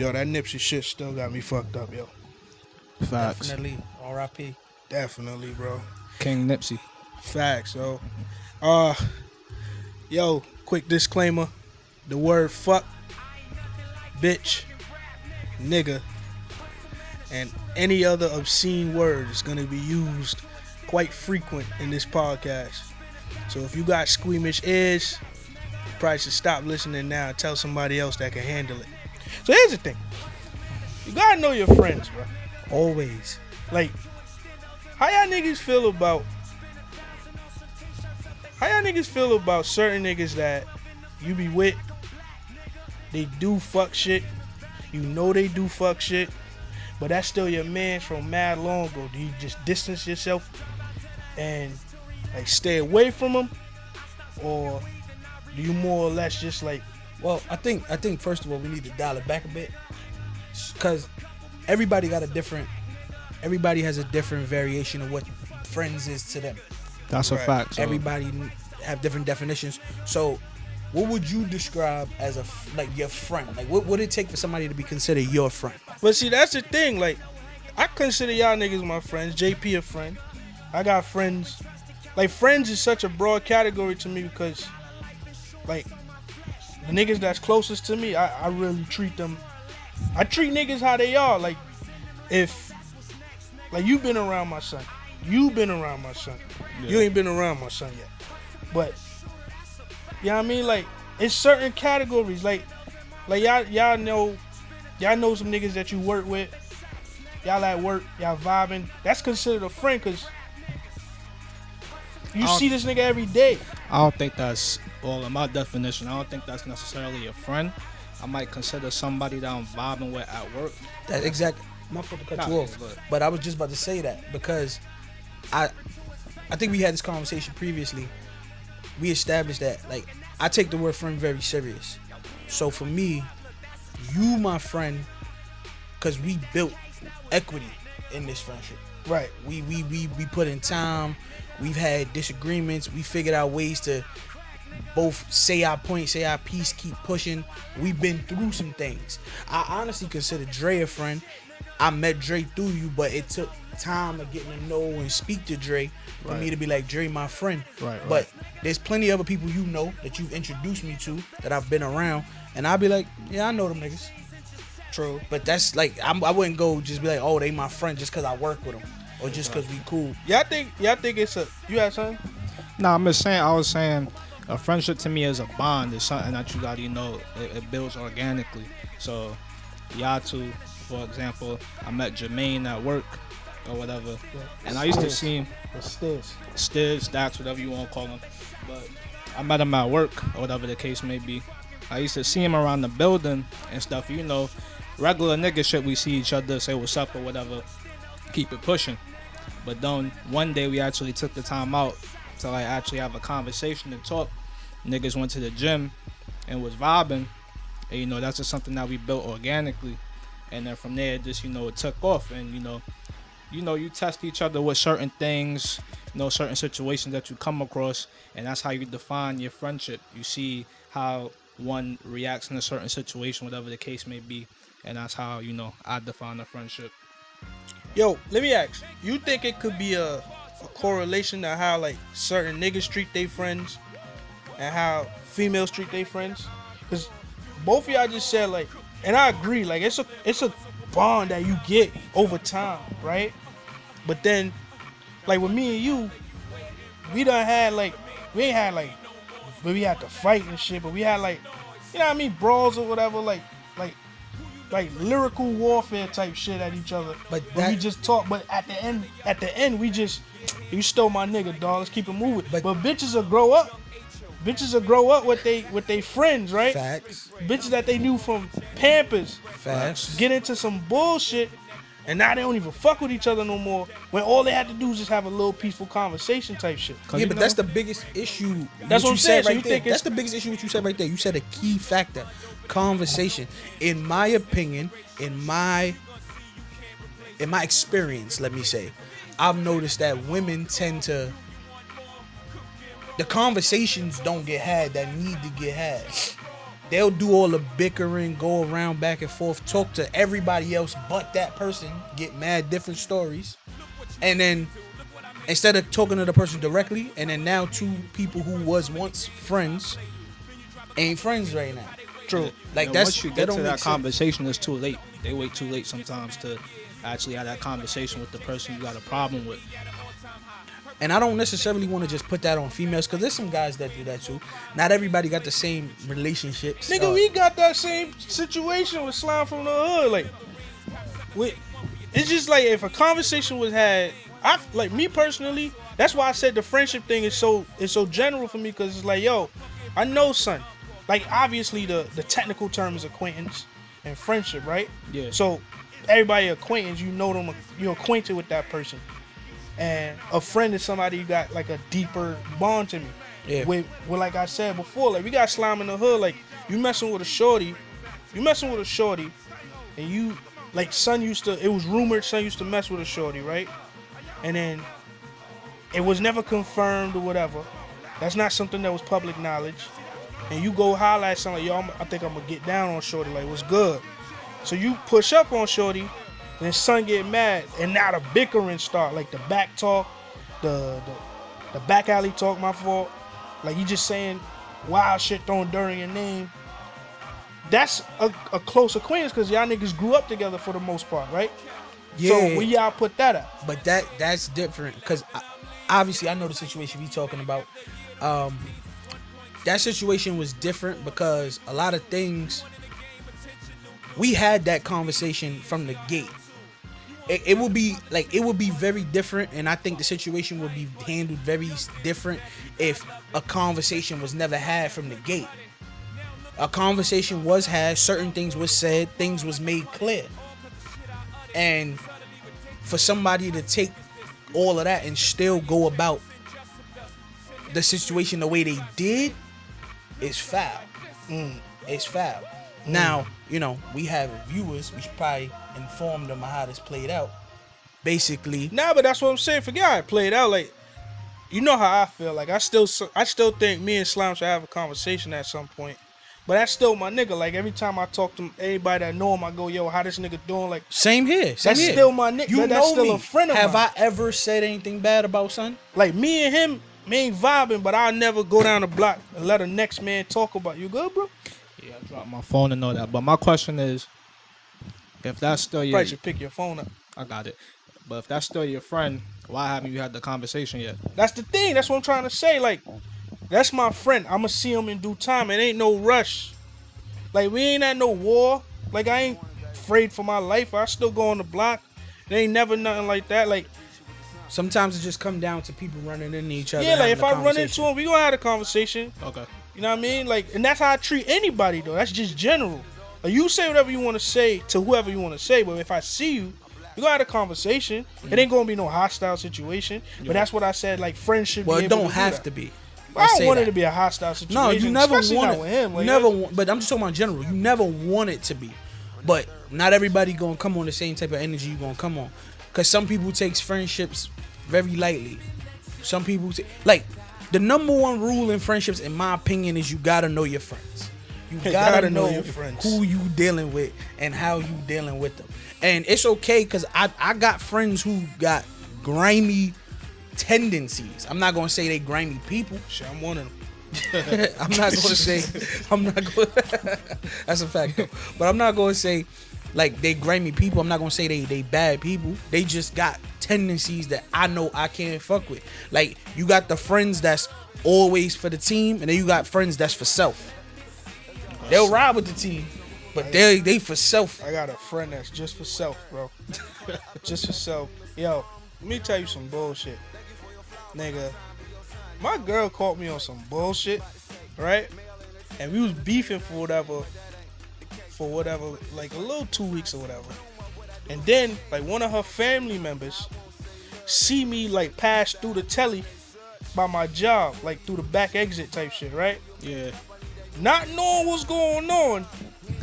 Yo, that Nipsey shit still got me fucked up, yo. Facts. Definitely. R.I.P. Definitely, bro. King Nipsey. Facts, yo. Uh, yo, quick disclaimer: the word "fuck," bitch, nigga, and any other obscene word is gonna be used quite frequent in this podcast. So if you got squeamish ears, you probably should stop listening now and tell somebody else that can handle it. So here's the thing: you gotta know your friends, bro. Always. Like, how y'all niggas feel about how y'all niggas feel about certain niggas that you be with? They do fuck shit. You know they do fuck shit, but that's still your man from mad long ago. Do you just distance yourself and like stay away from them, or do you more or less just like Well, I think I think first of all we need to dial it back a bit, because everybody got a different, everybody has a different variation of what friends is to them. That's a fact. So Everybody have different definitions. So, what would you describe as a like your friend? Like, what would it take for somebody to be considered your friend? But see, that's the thing. Like, I consider y'all niggas my friends. JP a friend. I got friends. Like, friends is such a broad category to me because, like, the niggas that's closest to me, I, I really treat them. I treat niggas how they are. Like, if, like, you been around my son. You been around my son. You ain't been around my son yet. But, you know what I mean? Like, it's certain categories. Like, like y'all, y'all know y'all know some niggas that you work with. Y'all at work, y'all vibing. That's considered a friend because you see this nigga every day. I don't think that's well in my definition. I don't think that's necessarily a friend. I might consider somebody that I'm vibing with at work. That exact. My fault to cut Nah, you off, but- but I was just about to say that because I, I think we had this conversation previously. We established that like I take the word friend very serious. So for me, you my friend, because we built equity in this friendship. Right. We we we we put in time. We've had disagreements. We figured out ways to both say our point, say our piece, keep pushing. We've been through some things. I honestly consider Dre a friend. I met Dre through you, but it took time of getting to know and speak to Dre for me to be like Dre, my friend. Right, right. But there's plenty of other people you know that you've introduced me to that I've been around, and I'll be like, yeah, I know them niggas. True. But that's like I'm, I wouldn't go just be like, oh, they my friend just because I work with them or just because we cool. Y'all think y'all think it's a you had something? No, I'm just saying. I was saying, a friendship to me is a bond. It's something that you gotta, you know, it, it builds organically. So, y'all two, for example, I met Jermaine at work or whatever, and I used to see him. This. Stiz, Stacks, whatever you want to call him. But I met him at work or whatever the case may be. I used to see him around the building and stuff. You know, regular nigga shit. We see each other, say what's up or whatever, keep it pushing. But then one day we actually took the time out to like actually have a conversation and talk. Niggas went to the gym and was vibing. And you know, that's just something that we built organically. And then from there, just you know, it took off. And you know, you know, you test each other with certain things, you know, certain situations that you come across, and that's how you define your friendship. You see how one reacts in a certain situation, whatever the case may be, and that's how you know I define a friendship. Yo, let me ask. You think it could be a, a correlation to how like certain niggas treat their friends and how females treat their friends? Cause both of y'all just said like, and I agree. Like it's a it's a bond that you get over time, right? But then, like with me and you, we done had like we ain't had like, but we had to fight and shit. But we had like, you know what I mean, brawls or whatever. Like like like lyrical warfare type shit at each other. But But we just talk. But at the end, at the end, we just you stole my nigga, dog. Let's keep it moving. But, But- bitches will grow up. Bitches will grow up with they with they friends, right? Facts, Bitches that they knew from Pampers facts. get into some bullshit, and now they don't even fuck with each other no more. When all they had to do is just have a little peaceful conversation type shit. Yeah, but know- that's the biggest issue. That's what you I'm said saying. So right you there. think That's the biggest issue what you said right there. You said a key factor, conversation. In my opinion, in my in my experience, let me say, I've noticed that women tend to the conversations don't get had that need to get had. they'll do all the bickering, go around back and forth, talk to everybody else but that person, get mad different stories, and then instead of talking to the person directly, and then now two people who was once friends ain't friends right now. True. Like And that's once you get to that sense. conversation, it's too late. They wait too late sometimes to actually have that conversation with the person you got a problem with. And I don't necessarily want to just put that on females because there's some guys that do that too. Not everybody got the same relationships. Nigga, Uh, we got that same situation with Slime from the Hood. Like, we, it's just like if a conversation was had, I like me personally. That's why I said the friendship thing is so is so general for me because it's like, yo, I know son. Like obviously the the technical term is acquaintance and friendship, right? Yeah. So everybody acquaintance, you know them, you're acquainted with that person. And a friend is somebody you got like a deeper bond to me. Yeah. With, with like I said before, like we got slime in the hood. Like you messing with a shorty, you messing with a shorty, and you like son used to. It was rumored son used to mess with a shorty, right? And then it was never confirmed or whatever. That's not something that was public knowledge. And you go at something like, yo, I'm, I think I'm gonna get down on shorty. Like, what's good? So you push up on shorty, then son get mad, and now the bickering start, like the back talk, the the, the back alley talk. My fault. Like you just saying wild shit throwing dirt in your name. That's a, a close acquaintance because y'all niggas grew up together for the most part, right? Yeah. So where y'all put that at? but that that's different because obviously I know the situation we talking about. Um, that situation was different because a lot of things we had that conversation from the gate. It, it would be like it would be very different, and I think the situation would be handled very different if a conversation was never had from the gate. A conversation was had, certain things was said, things was made clear, and for somebody to take all of that and still go about the situation the way they did is foul. Mm, it's foul. Now, you know, we have viewers. We should probably inform them of how this played out. Basically, Nah, but that's what I'm saying. Forget how it played out. Like, you know how I feel. Like, I still, I still think me and Slime should have a conversation at some point. But that's still my nigga. Like every time I talk to anybody that know him, I go, "Yo, how this nigga doing?" Like, same here. Same That's here. still my nigga. You That- know still me. a friend of Have mine. I ever said anything bad about son? like me and him, me ain't vibing, but I'll never go down the block and let a next man talk about you. Good, bro? Yeah, I dropped my phone and all that. But my question is, if that's still your, Probably should pick your phone up. I got it. But if that's still your friend, why haven't you had the conversation yet? That's the thing. That's what I'm trying to say. Like, that's my friend. I'ma see him in due time. It ain't no rush. Like we ain't at no war. Like I ain't afraid for my life. I still go on the block. It ain't never nothing like that. Like Sometimes it just come down to people running into each other. yeah, like if I run into him, we gonna have a conversation. Okay. You know what I mean? Like, and that's how I treat anybody though. That's just general. Like you say whatever you want to say to whoever you want to say, but if I see you, we gonna have a conversation. It ain't gonna be no hostile situation. But that's what I said. Like friendship. well, it don't have to be. I don't say want it to be a hostile situation. No, you never want it. with him. you Like, never, want, but I'm just talking about general. You never want it to be, but not everybody gonna come on the same type of energy you gonna come on, because some people takes friendships very lightly. Some people take like the number one rule in friendships, in my opinion, is you gotta know your friends. You gotta, gotta know know, your friends. who you dealing with and how you dealing with them. And it's okay because I I got friends who got grimy tendencies. I'm not gonna say they grimy people. Shit, I'm one of them. I'm not to say. I'm not going. that's a fact, though. But I'm not to say like they grimy people. I'm not to say they they bad people. They just got tendencies that I know I can't fuck with. Like you got the friends that's always for the team, and then you got friends that's for self. They'll ride with the team, but they they for self. I got a friend that's just for self, bro. just for self. Yo, let me tell you some bullshit. Nigga, my girl caught me on some bullshit, right? And we was beefing for whatever, for whatever, like a little two weeks or whatever. And then, like, one of her family members see me, like, pass through the telly by my job, like, through the back exit type shit, right? Yeah. Not knowing what's going on,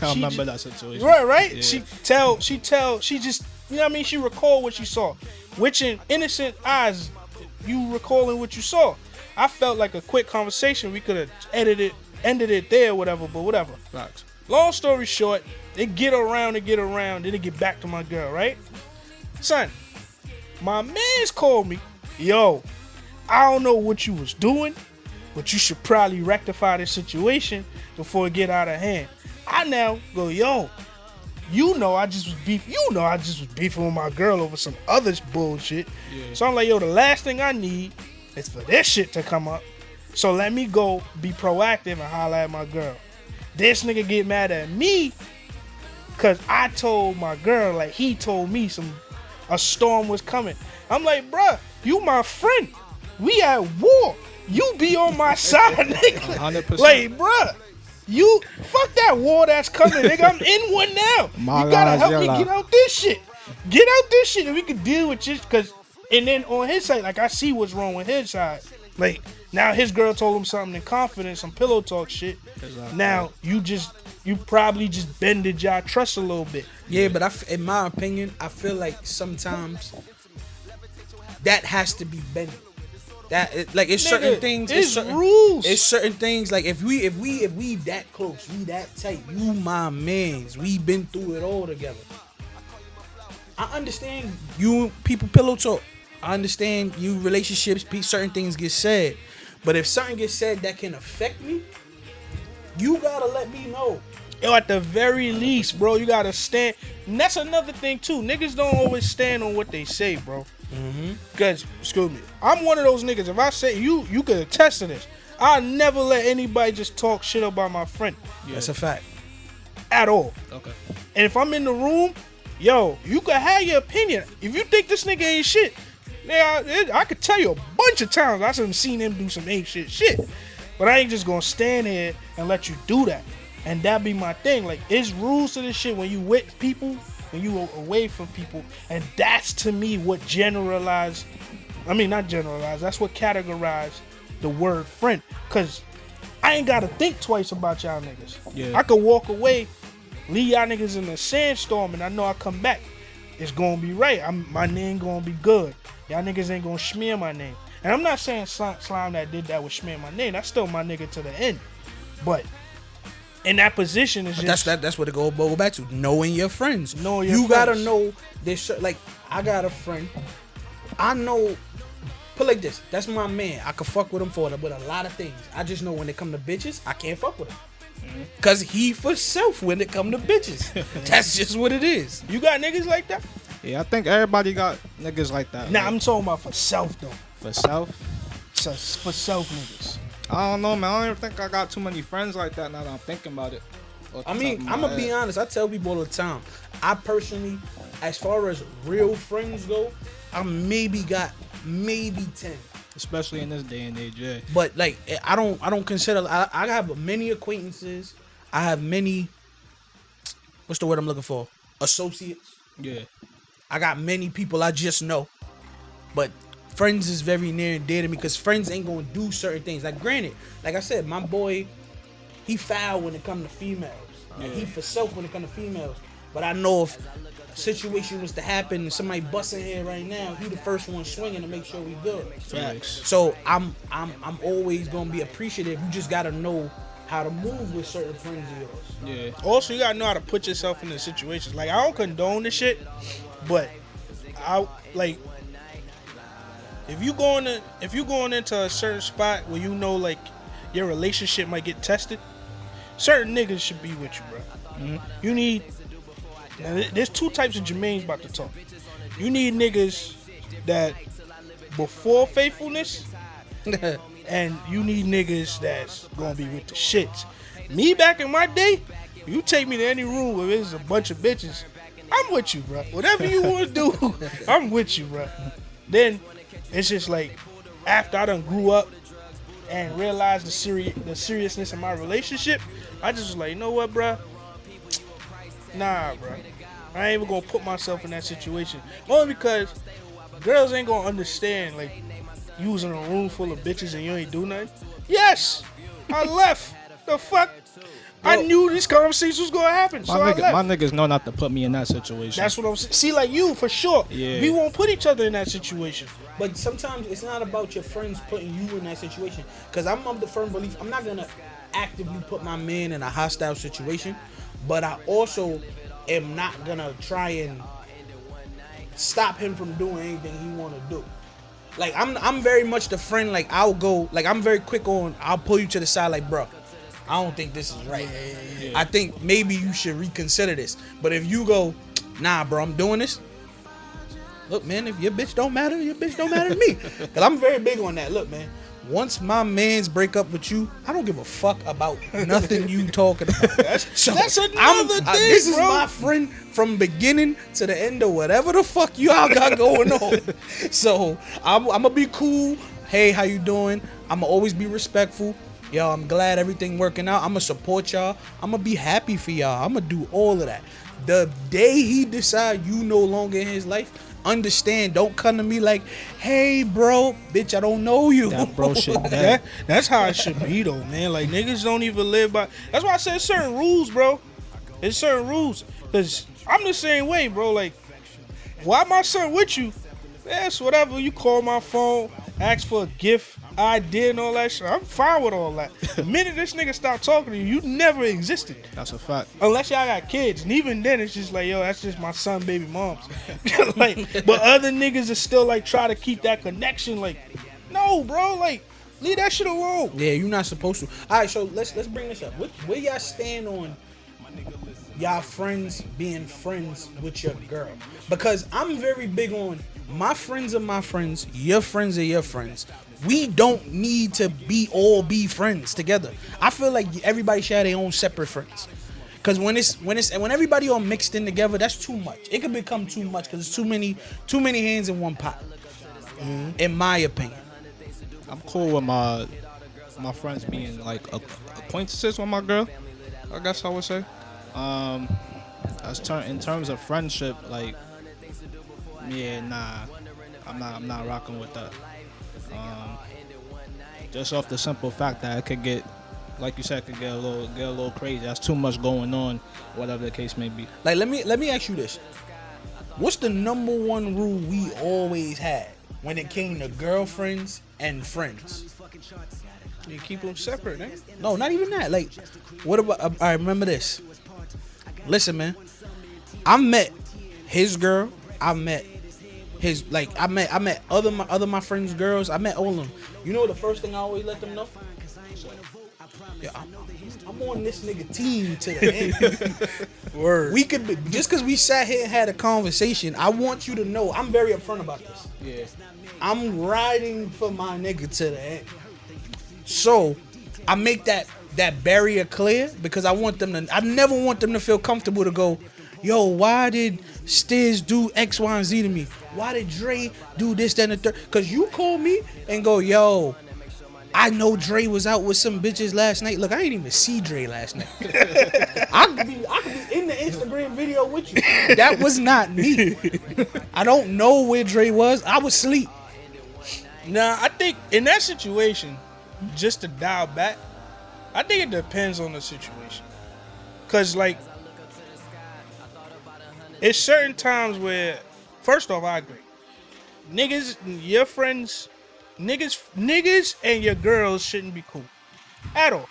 I She remember ju- that situation. Right, right. Yeah. She tell, she tell, she just, you know what I mean? She recall what she saw, which in innocent eyes, you recalling what you saw. I felt like a quick conversation. We could have edited ended it there, whatever. But whatever. Facts. Long story short, they get around and get around, then they get back to my girl, right? Son, my man's called me, yo, I don't know what you was doing, but you should probably rectify this situation before it get out of hand. I now go, yo, you know I just was beef. You know I just was beefing with my girl over some other bullshit. Yeah. So I'm like, yo, the last thing I need is for this shit to come up. So let me go be proactive and holler at my girl. This nigga get mad at me because I told my girl, like he told me some a storm was coming. I'm like, bruh, you my friend. We at war. You be on my side, nigga. 100%. Like, bruh, you fuck that war that's coming, nigga. I'm in one now. My you gotta help me get out this shit. Get out this shit, and we can deal with this. Cause, and then on his side, like I see what's wrong with his side. Like now, his girl told him something in confidence, some pillow talk shit. Now you just, you probably just bended y'all trust a little bit. Yeah, but I in my opinion, I feel like sometimes that has to be bent. That it, like it's certain things. it's certain, rules. It's certain things. Like if we if we if we that close, we that tight. You my man's. We been through it all together. I understand you people pillow talk. I understand you relationships. Certain things get said, but if something gets said that can affect me, you gotta let me know. Yo, at the very least, bro, you gotta stand. And that's another thing too. Niggas don't always stand on what they say, bro. Mhm. Cause, excuse me, I'm one of those niggas. If I say you, you could attest to this. I never let anybody just talk shit about my friend Yeah. That's a fact. at all. Okay. And if I'm in the room, yo, you can have your opinion. If you think this nigga ain't shit, yeah, I, I could tell you a bunch of times I have seen him do some ain't shit shit. But I ain't just gonna stand here and let you do that. And that be my thing. Like, it's rules to this shit when you with people, when you away from people. And that's to me what generalize. I mean, not generalize. That's what categorize the word friend. Cause I ain't gotta think twice about y'all niggas. Yeah. I could walk away, leave y'all niggas in a sandstorm, and I know I come back. It's gonna be right. I'm, my name gonna be good. Y'all niggas ain't gonna smear my name. And I'm not saying Slime, Slime that did that was smear my name. That's still my nigga to the end. But in that position is But just that's that. That's what it go, go back to knowing your friends. Knowing your you gotta know this. Like I got a friend. I know. Put like this. That's my man. I could fuck with him for with a lot of things. I just know when it come to bitches, I can't fuck with him. Mm-hmm. Cause he for self when it come to bitches. that's just what it is. you got niggas like that. Yeah, I think everybody got niggas like that. Nah, I'm talking about for self though. for self. So, for self niggas. I don't know, man. I don't even think I got too many friends like that now that I'm thinking about it. I mean, I'm gonna be honest. I tell people all the time. I personally, as far as real friends go, I maybe got maybe ten. especially in this day and age. Yeah, but like eh, I don't I don't consider I, I have many acquaintances. I have many what's the word I'm looking for? Associates. yeah, I got many people I just know. But friends is very near and dear to me because friends ain't gonna do certain things. Like granted, like I said, my boy, he foul when it come to females. And he for self when it come to females. But I know if a situation was to happen and somebody busting here right now, he the first one swinging to make sure we good. Facts. So I'm I'm I'm always gonna be appreciative. You just gotta know how to move with certain friends of yours. yeah. Also, you gotta know how to put yourself in the situations. Like I don't condone this shit, but I like if you going to if you going into a certain spot where you know like your relationship might get tested, certain niggas should be with you, bro. Mm-hmm. You need. There's two types of Jermaine's about to talk. You need niggas that before faithfulness, and you need niggas that's gonna be with the shits. Me back in my day, you take me to any room where there's a bunch of bitches, I'm with you, bro. Whatever you want to do, I'm with you, bro. Then it's just like after I done grew up and realized the seri- the seriousness of my relationship, I just was like, you know what, bro? Nah, bro. I ain't even gonna put myself in that situation. Only because girls ain't gonna understand like you was in a room full of bitches and you ain't do nothing. Yes, I left. The fuck? I knew this conversation was gonna happen, so My, I left. my niggas know not to put me in that situation. That's what I'm saying. See, like you for sure. Yeah. We won't put each other in that situation. But sometimes it's not about your friends putting you in that situation. Cause I'm of the firm belief I'm not gonna actively put my man in a hostile situation, but I also am not gonna try and stop him from doing anything he want to do. Like I'm, I'm very much the friend. Like I'll go, like I'm very quick on. I'll pull you to the side, like bro. I don't think this is right. I think maybe you should reconsider this. But if you go, nah, bro, I'm doing this. Look, man, if your bitch don't matter, your bitch don't matter to me. Cause I'm very big on that. Look, man, once my mans break up with you, I don't give a fuck about nothing you talking about. So that's another I'm- uh, thing, I- this is my friend from beginning to the end of whatever the fuck y'all got going on. so I'm, I'm gonna be cool. Hey, how you doing? I'm gonna always be respectful. Yo, I'm glad everything working out. I'm gonna support y'all. I'm gonna be happy for y'all. I'm gonna do all of that. The day he decide you no longer in his life, understand. Don't come to me like, hey, bro, bitch, I don't know you. That bro shit. That, that's how it should be though, man. Like niggas don't even live by. That's why I said certain rules, bro. There's certain rules. Cause I'm the same way, bro. Like, why my son with you? That's whatever. You call my phone, ask for a gift, idea, and all that shit. I'm fine with all that. The minute this nigga stop talking to you, you never existed. That's a fact. Unless y'all got kids, and even then, it's just like, yo, that's just my son, baby moms. like, but other niggas are still like try to keep that connection. Like, no, bro, like, leave that shit alone. Yeah, you're not supposed to. All right, so let's let's bring this up. What, where y'all stand on y'all friends being friends with your girl? Because I'm very big on my friends are my friends, your friends are your friends. We don't need to be all be friends together. I feel like everybody should have their own separate friends. Cause when it's when it's when everybody all mixed in together, that's too much. It could become too much because it's too many too many hands in one pot. In my opinion. I'm cool with my my friends being like acquaintances with my girl. I guess I would say. Um, as ter- in terms of friendship, like, yeah, nah, I'm not. I'm not rocking with that. Um, just off the simple fact that it could get, like you said, could get a little get a little crazy. That's too much going on, whatever the case may be. Like let me let me ask you this. What's the number one rule we always had when it came to girlfriends and friends? You keep them separate, eh? No, not even that. Like, what about? Uh, I remember this. Listen, man. I met his girl. I met his like. I met I met other my other my friends' girls. I met all of them. You know the first thing I always let them know. Yeah, I'm, I'm on this nigga team to the end. Word. we could be, just because we sat here and had a conversation. I want you to know I'm very upfront about this. Yeah. I'm riding for my nigga to the end. So I make that that barrier clear because I want them to. I never want them to feel comfortable to go, yo. Why did Stiz do X, Y, and Z to me? Why did Dre do this, and the third? Because you call me and go, yo. I know Dre was out with some bitches last night. Look, I ain't even see Dre last night. I could be, I could be in the Instagram video with you. That was not me. I don't know where Dre was. I was asleep. Nah, I think in that situation, just to dial back, I think it depends on the situation. Cause like, it's certain times where, first off, I agree. Niggas, your friends, niggas, niggas, and your girls shouldn't be cool at all.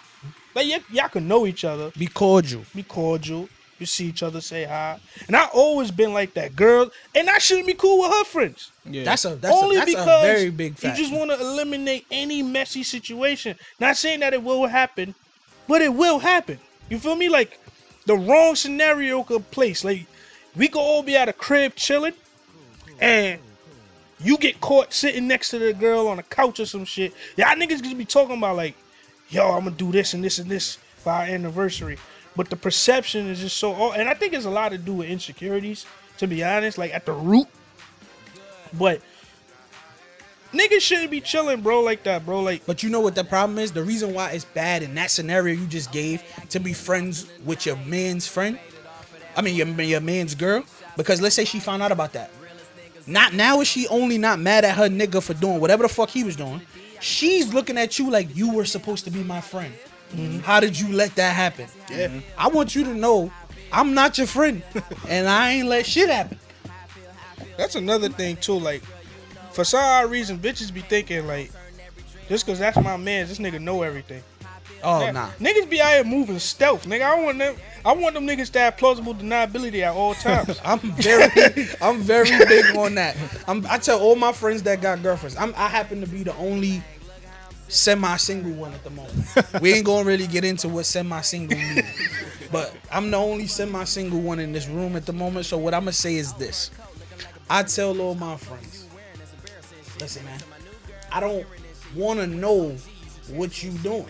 Like y- y'all can know each other, Be cordial. be cordial. You see each other, say hi. And I always been like that, girl. And I shouldn't be cool with her friends. Yeah. That's a that's, Only a, that's because a very big you just want to eliminate any messy situation. Not saying that it will happen, but it will happen. You feel me? Like the wrong scenario could place. Like we could all be at a crib chilling, and you get caught sitting next to the girl on a couch or some shit. Y'all niggas gonna be talking about like, yo, I'm gonna do this and this and this for our anniversary. But the perception is just so, oh, and I think it's a lot to do with insecurities. To be honest, like at the root. But niggas shouldn't be chilling, bro, like that, bro. Like, But you know what the problem is? The reason why it's bad in that scenario you just gave to be friends with your man's friend, I mean your your man's girl, because let's say she found out about that. Not now is she only not mad at her nigga for doing whatever the fuck he was doing. She's looking at you like you were supposed to be my friend. Mm-hmm. How did you let that happen? yeah, mm-hmm. I want you to know I'm not your friend, and I ain't let shit happen. that's another thing too. Like, for some odd reason, bitches be thinking like, just cause that's my man, this nigga know everything. Oh, nah. Niggas be out here moving stealth, nigga. I want them. I want them niggas to have plausible deniability at all times. I'm very, I'm very big on that. I'm, I tell all my friends that got girlfriends. I'm, I happen to be the only semi-single one at the moment. we ain't gonna really get into what semi-single means, but I'm the only semi-single one in this room at the moment. So what I'm gonna say is this: I tell all my friends, listen, man, I don't want to know what you doing.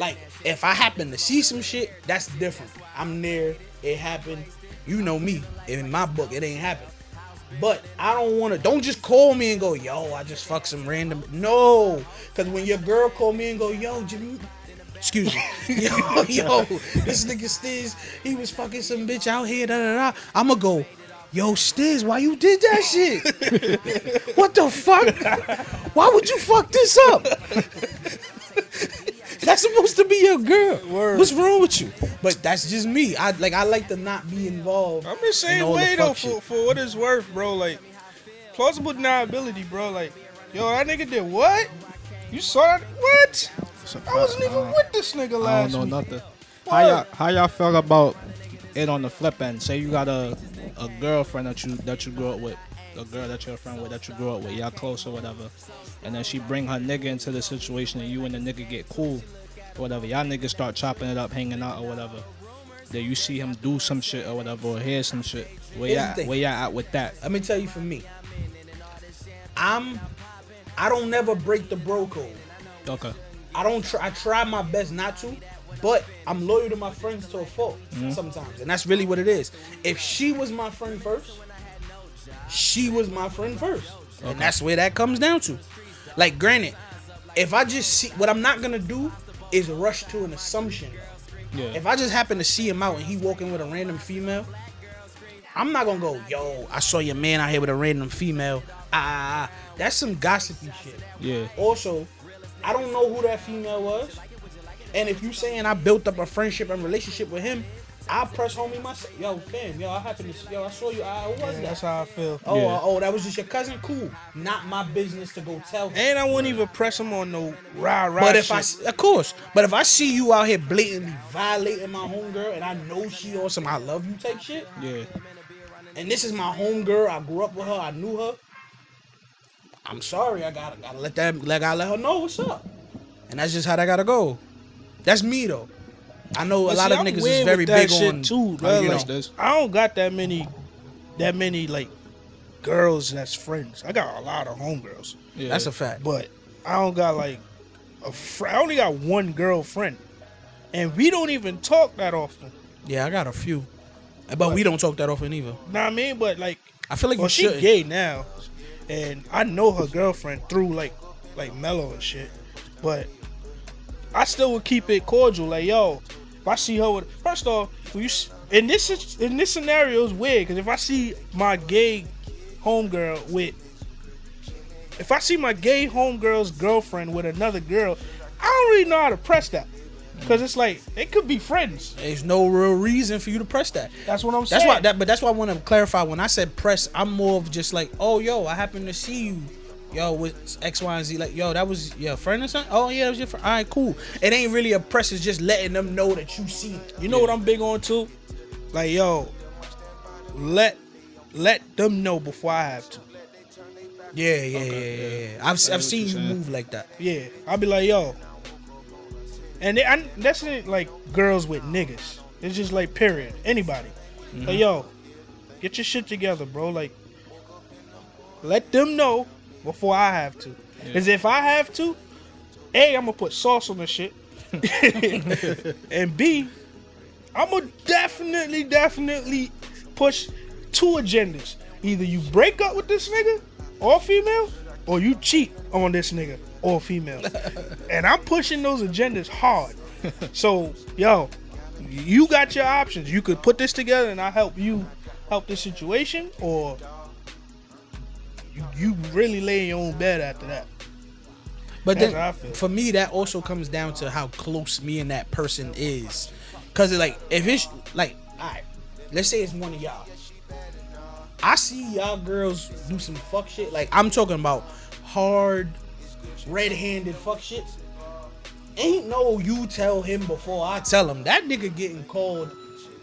Like, if I happen to see some shit, that's different. I'm there. It happened. You know me. In my book, it ain't happened. But I don't want to. Don't just call me and go, yo, I just fucked some random. No, because when your girl call me and go, yo, Jimmy, excuse me, yo, yo, this nigga Stiz, he was fucking some bitch out here. Da da da. I'ma go, yo, Stiz, why you did that shit? what the fuck? Why would you fuck this up? That's supposed to be your girl. Word. What's wrong with you? But that's just me. I like I like to not be involved. I'm the same in way the though, for, shit. for what it's worth, bro. Like plausible deniability, bro. Like, yo, that nigga did what? You saw that? What? I wasn't even with this nigga last. I don't know week. nothing. How y'all how y'all feel about it on the flip end? Say you got a a girlfriend that you that you grew up with, a girl that you're a friend with that you grew up with, y'all close or whatever, and then she bring her nigga into the situation and you and the nigga get cool, or whatever. Y'all niggas start chopping it up, hanging out or whatever. Then you see him do some shit or whatever, or hear some shit. Where y'all thing. where y'all at with that? Let me tell you for me. I'm I don't never break the bro code. Okay. I don't try I try my best not to, but I'm loyal to my friends to a fault mm-hmm. sometimes. And that's really what it is. If she was my friend first, she was my friend first. And that's where that comes down to. Like granted, if I just see what I'm not gonna do is rushed to an assumption. Yeah. If I just happen to see him out and he walking with a random female, I'm not gonna go, yo, I saw your man out here with a random female. Ah, ah, ah. that's some gossipy shit. yeah. Also, I don't know who that female was. And if you saying I built up a friendship and relationship with him, I press homie myself. Yo, fam, yo, I happen to, yo, I saw you. Who was Yeah, that's how I feel. Oh, Yeah. uh, oh, that was just your cousin. Cool. Not my business to go tell him. And I wouldn't even press him on no rah rah. But if shit. I, s- of course, but if I see you out here blatantly violating my homegirl and I know she on some I love you type shit, Yeah. and this is my homegirl, I grew up with her, I knew her. I'm sorry, I gotta gotta let that like I let her know what's up, and that's just how that gotta go. That's me though. I know a lot see, of I'm niggas is very with that big shit on too, bro. you Like. I don't got that many, that many like girls that's friends. I got a lot of homegirls, Yeah. That's a fact. but I don't got like a friend. I only got one girlfriend, and we don't even talk that often. Yeah, I got a few, but we don't talk that often either. Know what I mean? But like, I feel like well, we she should. gay now, and I know her girlfriend through like like Mello and shit. But I still would keep it cordial. Like, yo, if I see her with first off, when you in this in this scenario is weird because if I see my gay homegirl with if I see my gay homegirl's girlfriend with another girl, I don't really know how to press that. Cause it's like they could be friends. There's no real reason for you to press that. That's what I'm saying. That's why that, but that's why I want to clarify. When I said press, I'm more of just like, oh, yo, I happen to see you, yo, with X, Y, and Z. Like, yo, that was your friend or something. Oh yeah, that was your friend. All right, cool. It ain't really a press. It's just letting them know that you see. it. You know what I'm big on too? Like, yo, let let them know before I have to. Yeah, yeah, yeah, yeah, yeah. I've I've seen you move like that. Yeah, I'll be like, yo. And they, I, that's not like girls with niggas. It's just like period. Anybody. Like, mm-hmm. yo, get your shit together, bro. Like, let them know before I have to. Because if I have to, A, I'm to put sauce on the shit. and B, I'm to definitely, definitely push two agendas. Either you break up with this nigga or female, or you cheat on this nigga or female. and I'm pushing those agendas hard. So, yo, you got your options. You could put this together and I'll help you help this situation, or you, you really lay in your own bed after that. But That's then how I feel. for me, that also comes down to how close me and that person is. Cause like if it's like, alright, let's say it's one of y'all. I see y'all girls do some fuck shit. Like I'm talking about hard, red-handed fuck shit. ain't no you tell him before I tell him. That nigga getting called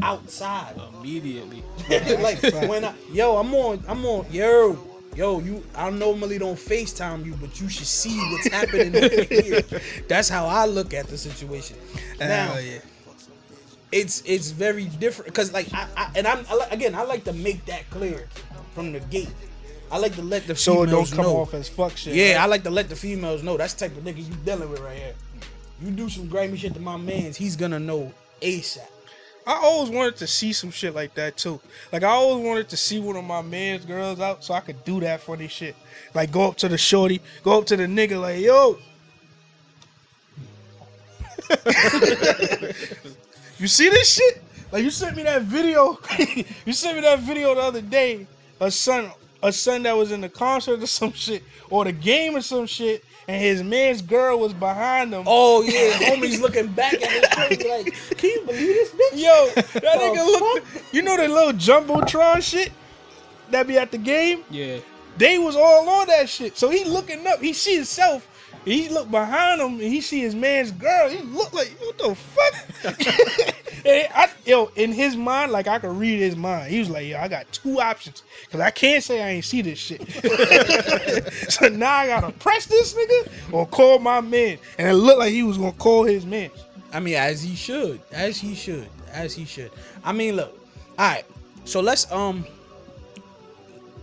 outside. Immediately. like when I yo, I'm on, I'm on, yo, yo, you. I normally don't Facetime you, but you should see what's happening over here. That's how I look at the situation. Now, Hell yeah. it's it's very different because like I, I and I'm I, again I like to make that clear from the gate. I like to let the So it don't come know. off as fuck shit. Yeah, I like to let the females know that's the type of nigga you dealing with right here. You do some grimy shit to my man's, he's gonna know ASAP. I always wanted to see some shit like that too. Like I always wanted to see one of my man's girls out so I could do that funny shit. Like go up to the shorty, go up to the nigga like, yo. you see this shit? Like you sent me that video. you sent me that video the other day. A son, a son that was in the concert or some shit, or the game or some shit, and his man's girl was behind him. Oh yeah, homie's looking back at his face like, can you believe this bitch? Yo, that nigga The look. You know the little jumbotron shit that be at the game. Yeah. They was all on that shit. So he looking up. He see himself. He look behind him and he see his man's girl. He look like what the fuck. and I, yo, in his mind, like I could read his mind. He was like, yo, I got two options because I can't say I ain't see this shit. so now I gotta press this nigga or call my man. And it looked like he was gonna call his man. I mean, as he should, as he should, as he should. I mean, look, all right. So let's um,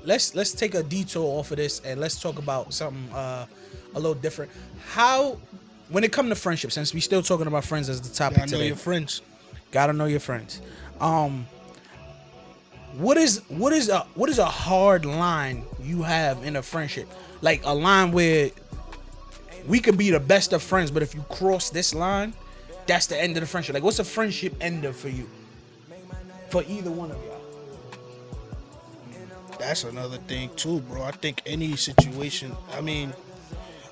let's let's take a detour off of this and let's talk about something uh a little different. How, when it come to friendship, since we still talking about friends as the topic know today, your friends. gotta know your friends. Um, what is what is a what is a hard line you have in a friendship? Like a line where we could be the best of friends, but if you cross this line, that's the end of the friendship. Like, what's a friendship ender for you? For either one of y'all. That's another thing too, bro. I think any situation. I mean,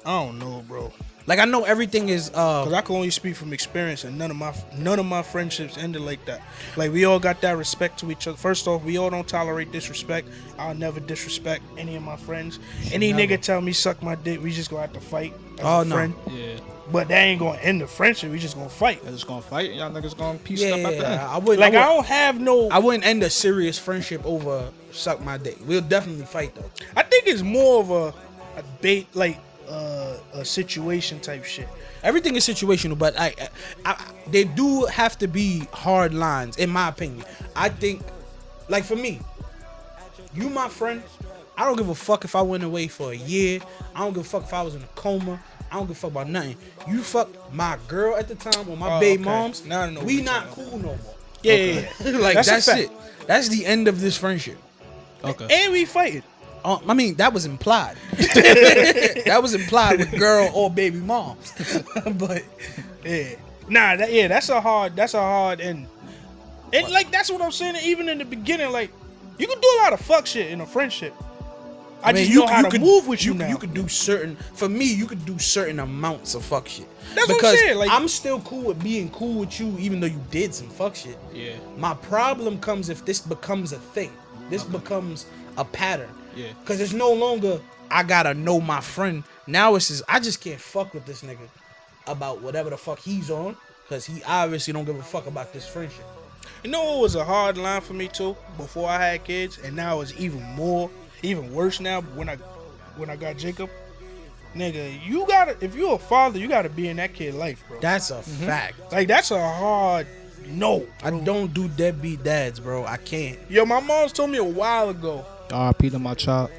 I don't know, bro. Like, I know everything is uh Cause I can only speak from experience, and none of my none of my friendships ended like that. Like we all got that respect to each other. First off, we all don't tolerate disrespect. I'll never disrespect any of my friends. Any never. nigga tell me suck my dick, we just gonna have to fight as Oh, a no. friend. Yeah. But that ain't gonna end the friendship. We just gonna fight. They're just gonna fight. Y'all niggas gonna piece yeah, up at the end. I wouldn't Like I, I don't have no. I wouldn't end a serious friendship over suck my dick. We'll definitely fight though. I think it's more of a, a bait, like uh, a situation type shit. Everything is situational, but I, I, I, they do have to be hard lines, in my opinion. I think, like for me, you my friend. I don't give a fuck if I went away for a year. I don't give a fuck if I was in a coma. I don't give a fuck about nothing. You fuck my girl at the time or my Oh, baby okay. moms. No, no, know what we not talking cool no more. Yeah, yeah, yeah. like That's that's, it. That's the end of this friendship. Okay. And we fighting. Uh, I mean, that was implied. that was implied with girl or baby moms. but Yeah. Nah, that, yeah, that's a hard that's a hard end. And like that's what I'm saying, even in the beginning, like you can do a lot of fuck shit in a friendship. I, mean, just know how to could, move with you, you now. You could do certain. For me, you could do certain amounts of fuck shit. That's what I'm because saying, like- I'm still cool with being cool with you, even though you did some fuck shit. Yeah. My problem comes if this becomes a thing. This becomes a pattern. Yeah. Because it's no longer I gotta know my friend. Now it's just I just can't fuck with this nigga about whatever the fuck he's on. Cause he obviously don't give a fuck about this friendship. You know what was a hard line for me too before I had kids, and now it's even more, even worse now. When I, when I got Jacob, nigga, you gotta if you're a father, you gotta be in that kid life, bro. That's a mm-hmm. fact. like that's a hard no. I don't do deadbeat dads, bro. I can't. Yo, my mom's told me a while ago. R.I.P. to my child.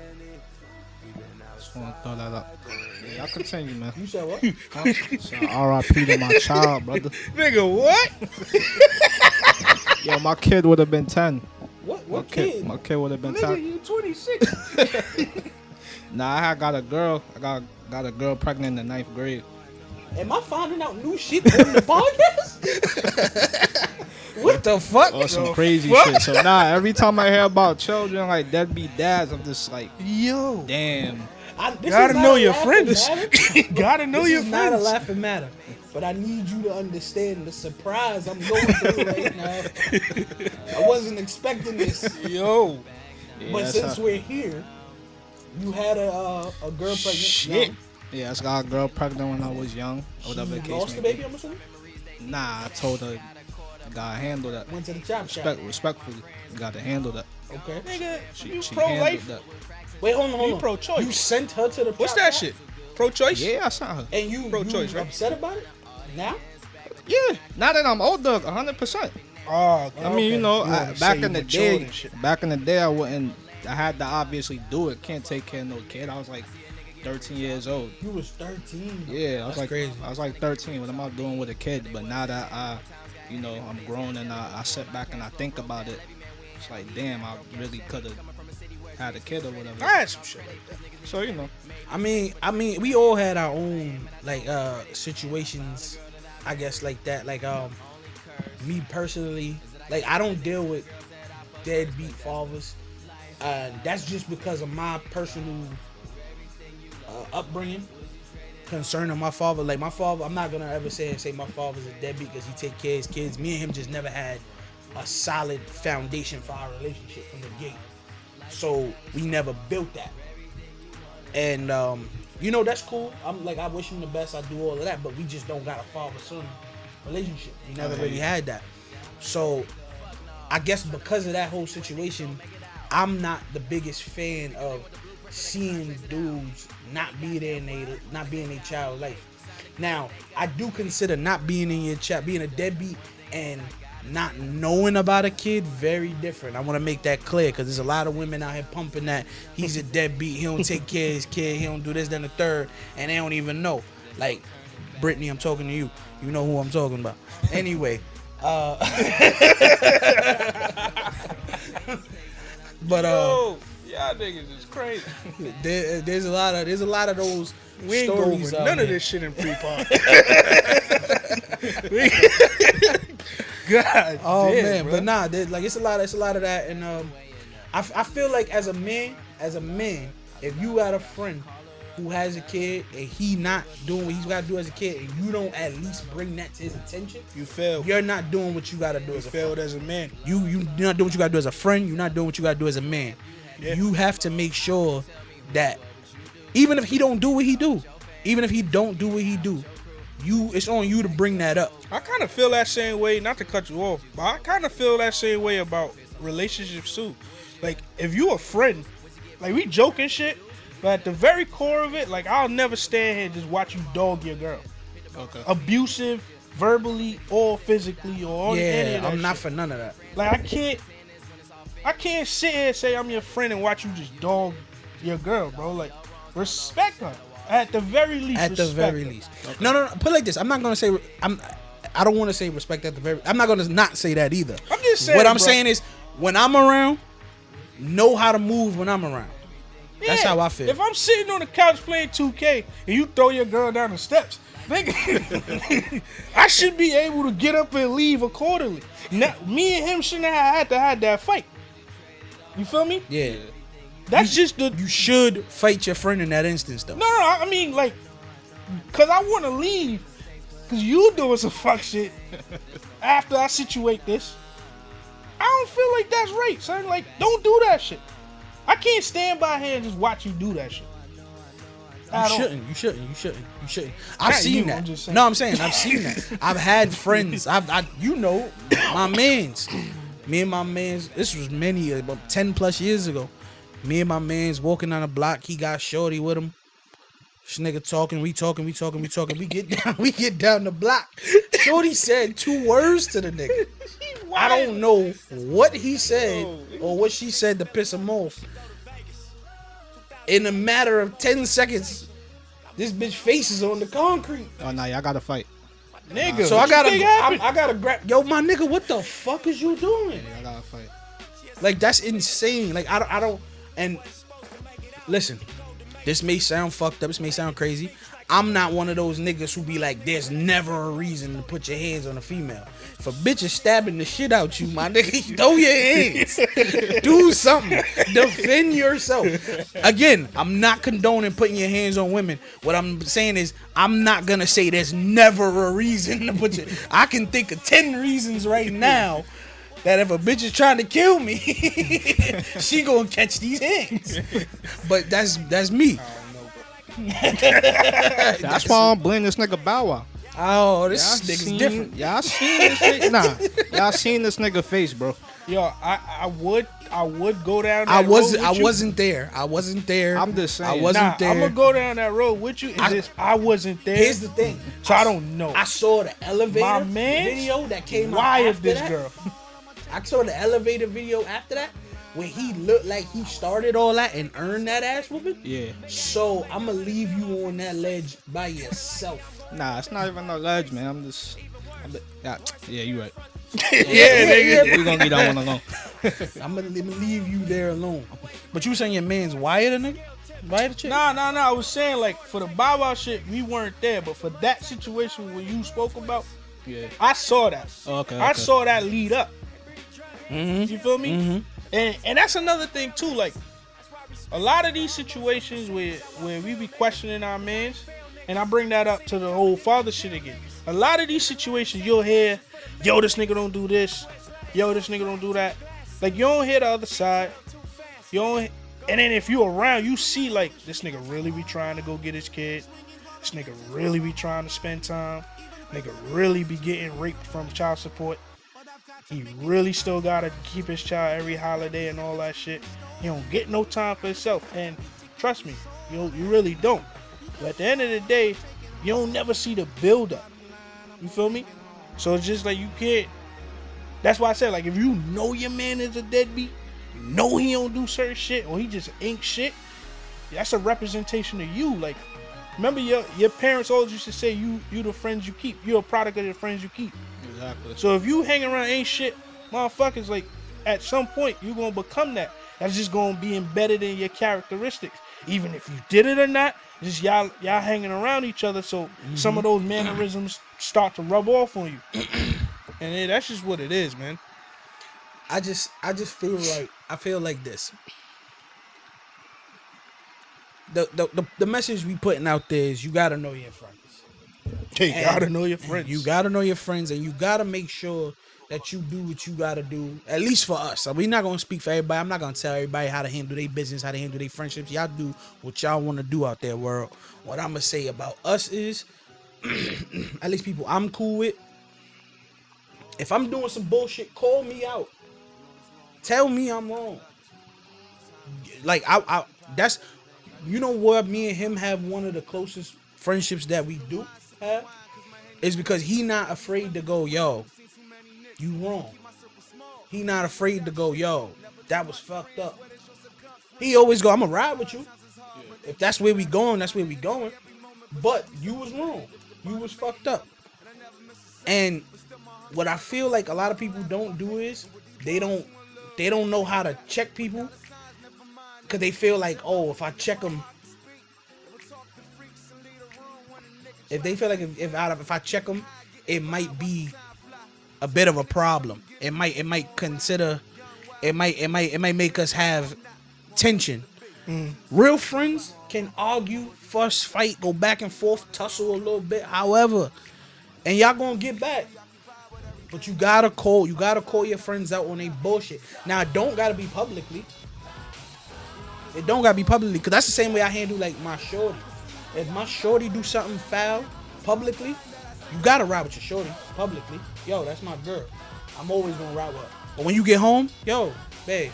Just want to throw that up. Yeah, y'all continue, man. You said what? R.I.P. to my child, brother. Nigga, what? Yo, my kid would have been 10. what? My kid, kid? my kid would have been Nigga, 10. you 26. Nah, I got a girl. I got got a girl pregnant in the ninth grade. Am I finding out new shit on the podcast? what the fuck? Or some The crazy fuck? shit. So nah, every time I hear about children like deadbeat dads, I'm just like, Yo, damn. I, this gotta is know your laughing friends. matter. gotta know this your is not a laughing matter. But I need you to understand the surprise I'm going through right now. I wasn't expecting this. Yo, Yeah, but that's since how- we're here, you had a uh, a girl pregnant. Shit. Now, Yeah, I got a girl pregnant when I was young. Or whatever the You case lost the may baby, I'm assuming? Nah, I told her, gotta handle that. Went to the chop shop. Respect, respectfully, gotta handle that. Okay. Nigga, She, you she pro handled life. that. Wait, hold on, hold You pro-choice. You sent her to the What's chop that shop? shit? Pro choice? Yeah, I saw her. And you, Pro-choice, you right? upset about it? Now? Yeah, now that I'm older, 100. percent Oh, I mean, you know, wanna I, back in the matured day, back in the day, I wouldn't. I had to obviously do it. Can't take care of no kid. I was like 13 years old. You was 13. Yeah, I was That's like crazy. I was like 13. What am I doing with a kid? But now that I, you know, I'm grown and I, I sit back and I think about it, it's like, damn, I really could have had a kid or whatever. I had some shit like that. So you know, I mean, I mean, we all had our own like uh situations, I guess like that. Like um, me personally, like I don't deal with deadbeat fathers. Uh, that's just because of my personal uh, upbringing concerning my father. Like my father, I'm not gonna ever say and say my father's a deadbeat because he take care of his kids. Me and him just never had a solid foundation for our relationship from the gate. So we never built that. And um, you know that's cool. I'm like I wish him the best. I do all of that, but we just don't got a father son relationship. We never really had that. So I guess because of that whole situation, I'm not the biggest fan of seeing dudes not be there in they not being a child life. Now, I do consider not being in your child being a deadbeat and not knowing about a kid very different. I want to make that clear because there's a lot of women out here pumping that he's a deadbeat. He don't take care of his kid. He don't do this, then the third, and they don't even know. Like Brittany, I'm talking to you. You know who I'm talking about. Anyway, uh, but uh, y'all niggas is crazy. there, there's a lot of there's a lot of those We ain't stories. over out none of this shit in pre-pod. God Oh damn, man, bro. but nah, like it's a lot, it's a lot of that, and um, I, f- I feel like as a man, as a man, if you got a friend who has a kid and he not doing what he's got to do as a kid, and you don't at least bring that to his attention, you failed. you're not doing what you got to do You as a friend. failed as a man. You you you're not doing what you got to do as a friend. You're not doing what you got to do as a man. Yeah. You have to make sure that even if he don't do what he do, even if he don't do what he do, you it's on you to bring that up. I kind of feel that same way. Not to cut you off, but I kind of feel that same way about relationships too. Like if you a friend, like we joking shit, but at the very core of it, like I'll never stand here and just watch you dog your girl, okay. abusive, verbally or physically or all any of Yeah, that I'm not for none of that. Like I can't, I can't sit here and say I'm your friend and watch you just dog your girl, bro. Like respect her at the very least. at the very her. least. No, no, no. Put it like this. I'm not gonna say. I'm. I don't want to say respect at the very. I'm not gonna not say that either. I'm just saying, What I'm bro. saying is, when I'm around, know how to move when I'm around. Yeah. That's how I feel. If I'm sitting on the couch playing 2K and you throw your girl down the steps, nigga, I should be able to get up and leave accordingly. Now, me and him shouldn't have had to have that fight. You feel me? yeah. That's just the You should fight your friend in that instance, though. no, no. I mean, like, cause I want to leave, cause you doing some fuck shit after I situate this. I don't feel like that's right, son. Like, don't do that shit. I can't stand by here and just watch you do that shit. You shouldn't. You shouldn't. You shouldn't. You shouldn't. I've seen you, that. I'm no, I'm saying I've seen that. I've had friends. I've, I, you know, my man's. Me and my man's. This was many about ten plus years ago. Me and my man's walking down the block. He got shorty with him. This nigga talking. We talking. We talking. We talking. We get down. We get down the block. Shorty said two words to the nigga. I don't know what he said or what she said to piss him off. In a matter of 10 seconds, this bitch face is on the concrete. Oh no, y'all gotta fight. Nigga, So I gotta, I. I gotta grab. Yo, my nigga, what the fuck is you doing? Y'all gotta fight. Like that's insane. Like I don't, I don't. And listen, this may sound fucked up. This may sound crazy. I'm not one of those niggas who be like, there's never a reason to put your hands on a female. If a bitch is stabbing the shit out you, my nigga, throw your hands. Do something. Defend yourself. Again, I'm not condoning putting your hands on women. What I'm saying is, I'm not gonna say there's never a reason to put your. I can think of ten reasons right now that if a bitch is trying to kill me, she gonna catch these hands. But that's that's me. That's why I'm blaming this nigga Bow Wow. Oh, this Y'all nigga's seen, different. Y'all seen this nigga? Nah, y'all seen this nigga face, bro. Yo, I, I would I would go down. I wasn't. I you. wasn't there. I wasn't there. I'm just saying. I wasn't Nah, there. I'm gonna go down that road with you. I- just I wasn't there. Here's the thing. so I don't know. I saw the elevator video that came out Why of this that. girl? I saw the elevator video after that where he looked like he started all that and earned that ass whooping. Yeah. So I'm gonna leave you on that ledge by yourself. Nah, it's not even no ledge, man. I'm just. I'm the, yeah, yeah, you right. yeah, yeah, nigga. We gonna leave that one alone. I'm gonna, leave you there alone. But you saying your man's wired a nigga? Wired a chick? Nah, nah, nah. I was saying like for the Bow Wow shit, we weren't there, but for that situation when you spoke about, Yeah. I saw that. Oh, okay, I okay. saw that lead up. Mhm. You feel me? And and that's another thing too. Like a lot of these situations where where we be questioning our mans, and I bring that up to the whole father shit again. A lot of these situations you'll hear, yo, this nigga don't do this, yo, this nigga don't do that. Like you don't hear the other side. You don't, and then if you around, you see like this nigga really be trying to go get his kid. This nigga really be trying to spend time. Nigga really be getting raped from child support. He really still gotta keep his child every holiday and all that shit. He don't get no time for himself. And trust me, you you really don't. But at the end of the day, you don't never see the build up. You feel me? So it's just like you can't. That's why I said like if you know your man is a deadbeat, you know he don't do certain shit or he just ain't shit. That's a representation of you. Like remember your your parents always used to say you you the friends you keep. You're a product of the friends you keep. Exactly. So if you hang around ain't shit, motherfuckers, like at some point you're gonna become that. That's just gonna be embedded in your characteristics, even if you did it or not. Just y'all y'all hanging around each other, so some of mm-hmm. those mannerisms start to rub off on you, and that's just what it is, man. I just I just feel like I feel like this. The, the, the, the message we putting out there is you gotta know your friends. You And gotta know your friends. You gotta know your friends, and you gotta make sure that you do what you gotta do. At least for us, we're not gonna speak for everybody. I'm not gonna tell everybody how to handle their business, how to handle their friendships. Y'all do what y'all want to do out there, world. What I'm gonna say about us is, at least people I'm cool with. If I'm doing some bullshit, call me out. Tell me I'm wrong. Like I, I that's you know what me and him have one of the closest friendships that we do have is because he not afraid to go, yo, you wrong. He not afraid to go, yo, that was fucked up. He always go, I'ma ride with you. If that's where we going, that's where we going. But you was wrong. You was fucked up. And what I feel like a lot of people don't do is they don't they don't know how to check people because they feel like oh if I check them if they feel like if if, I, if I check them it might be a bit of a problem. It might it might consider it might it might it might make us have tension. Mm. Real friends can argue fuss fight go back and forth tussle a little bit however and y'all gonna get back. But you gotta call you gotta call your friends out on they bullshit. Now it don't gotta be publicly. It don't gotta be publicly because that's the same way i handle like my shorty if my shorty do something foul publicly you gotta ride with your shorty publicly yo that's my girl i'm always gonna ride with her but when you get home yo babe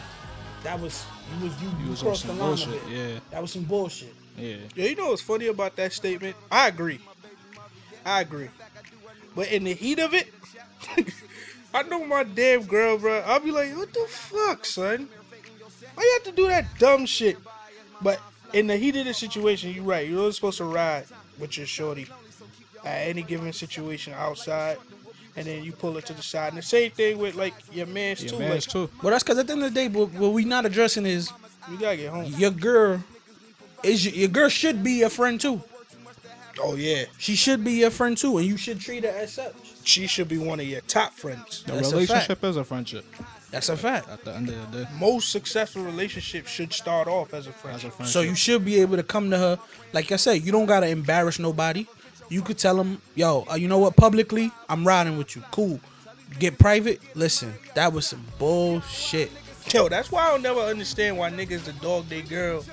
that was you was you, you, was on crossed the some line bullshit, a bit yeah. that was some bullshit Yeah. Yeah, you know what's funny about that statement? I agree. I agree. But in the heat of it, I know my damn girl, bro. I'll be like, what the fuck, son? Why you have to do that dumb shit? But in the heat of the situation, you're right. You're only supposed to ride with your shorty at any given situation outside. And then you pull it to the side. And the same thing with like your man's Your too. man's like, too. but that's because at the end of the day what, what we not addressing is You gotta get home. your girl is your, your girl should be your friend too Oh yeah. she should be your friend too and you should treat her as such She should be one of your top friends. The That's a relationship is a friendship that's a fact at the end of the day. Most successful relationships should start off as a friend. As a friendship. So you should be able to come to her, like I said, you don't gotta embarrass nobody. You could tell them, yo, uh, you know what? Publicly, I'm riding with you. Cool. Get private. Listen, that was some bullshit. Yo, that's why I'll never understand why niggas the dog they girl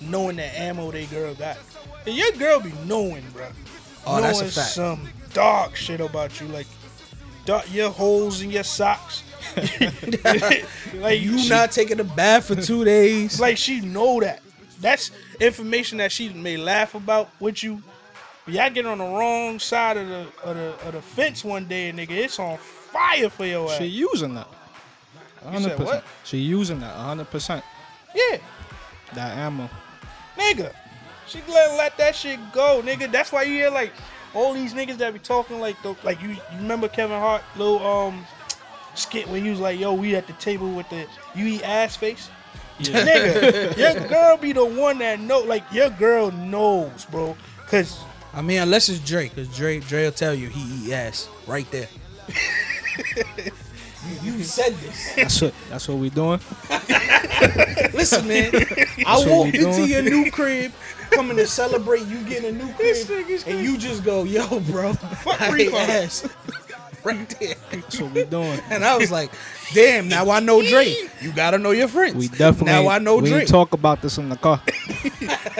knowing the ammo they girl got. And your girl be knowing, bro. Oh, that's a knowing fact. some dark shit about you, like dark, your holes in your socks. like You she- not taking a bath for two days. like she know that. That's information that she may laugh about with you. But y'all get on the wrong side of the of the, of the fence one day, nigga. It's on fire for your ass. She using that. You said 100%. what? She using that 100%. yeah, That ammo. nigga. She let let that shit go, nigga. That's why you hear like all these niggas that be talking like the, like you, you remember Kevin Hart little um skit where he was like, "Yo, we at the table with the you eat ass face." Yeah. nigga, your girl be the one that know, like your girl knows, bro. Cause I mean, unless it's Dre, because Dre, Dre will tell you he eat ass right there. you, you said this. That's what that's what we doing. Listen, man. I what we walked into doing. your new crib, coming to celebrate you getting a new This crib, nigga's and you just go, "Yo, bro, Fuck I ate refund. ass." Right there. That's what we doing. And I was like, damn, now I know Dre. You gotta know your friends. We definitely Now I know we Dre. ain't talk about this in the car.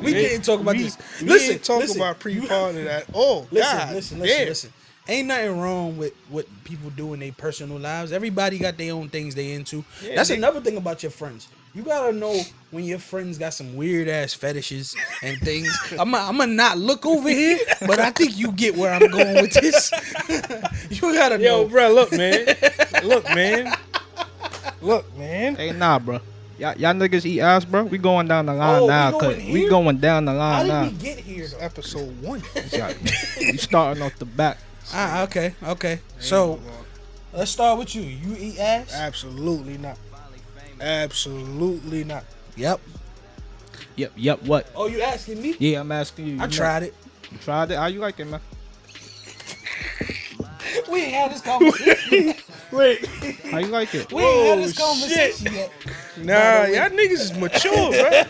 we can't talk about we, this. we Listen, ain't talk listen, about pre-party that. Oh, Listen, God, listen, listen, damn. listen. Ain't nothing wrong with what people do in their personal lives. Everybody got their own things they into. Yeah, That's they- another thing about your friends. You gotta know when your friends got some weird ass fetishes and things. I'm gonna I'm not look over here, but I think you get where I'm going with this. you gotta Yo, know. bro, look, man. look, man. Look, man. hey, nah, bro. Y'all, y'all niggas eat ass, bro. We going down the line Oh, we now, going cause we going down the line How line did now. we get here? Though? Episode one. you starting off the back. Ah, okay, okay. So let's start with you. You eat ass? absolutely not. Absolutely not. Yep. Yep, yep. What? Oh, you asking me? Yeah, I'm asking you. I You know- tried it. You tried it. How you like it, man? We ain't had this conversation. Wait. How you like it? We ain't had Oh, this conversation yet. Nah, By the way- y'all niggas is mature, bro.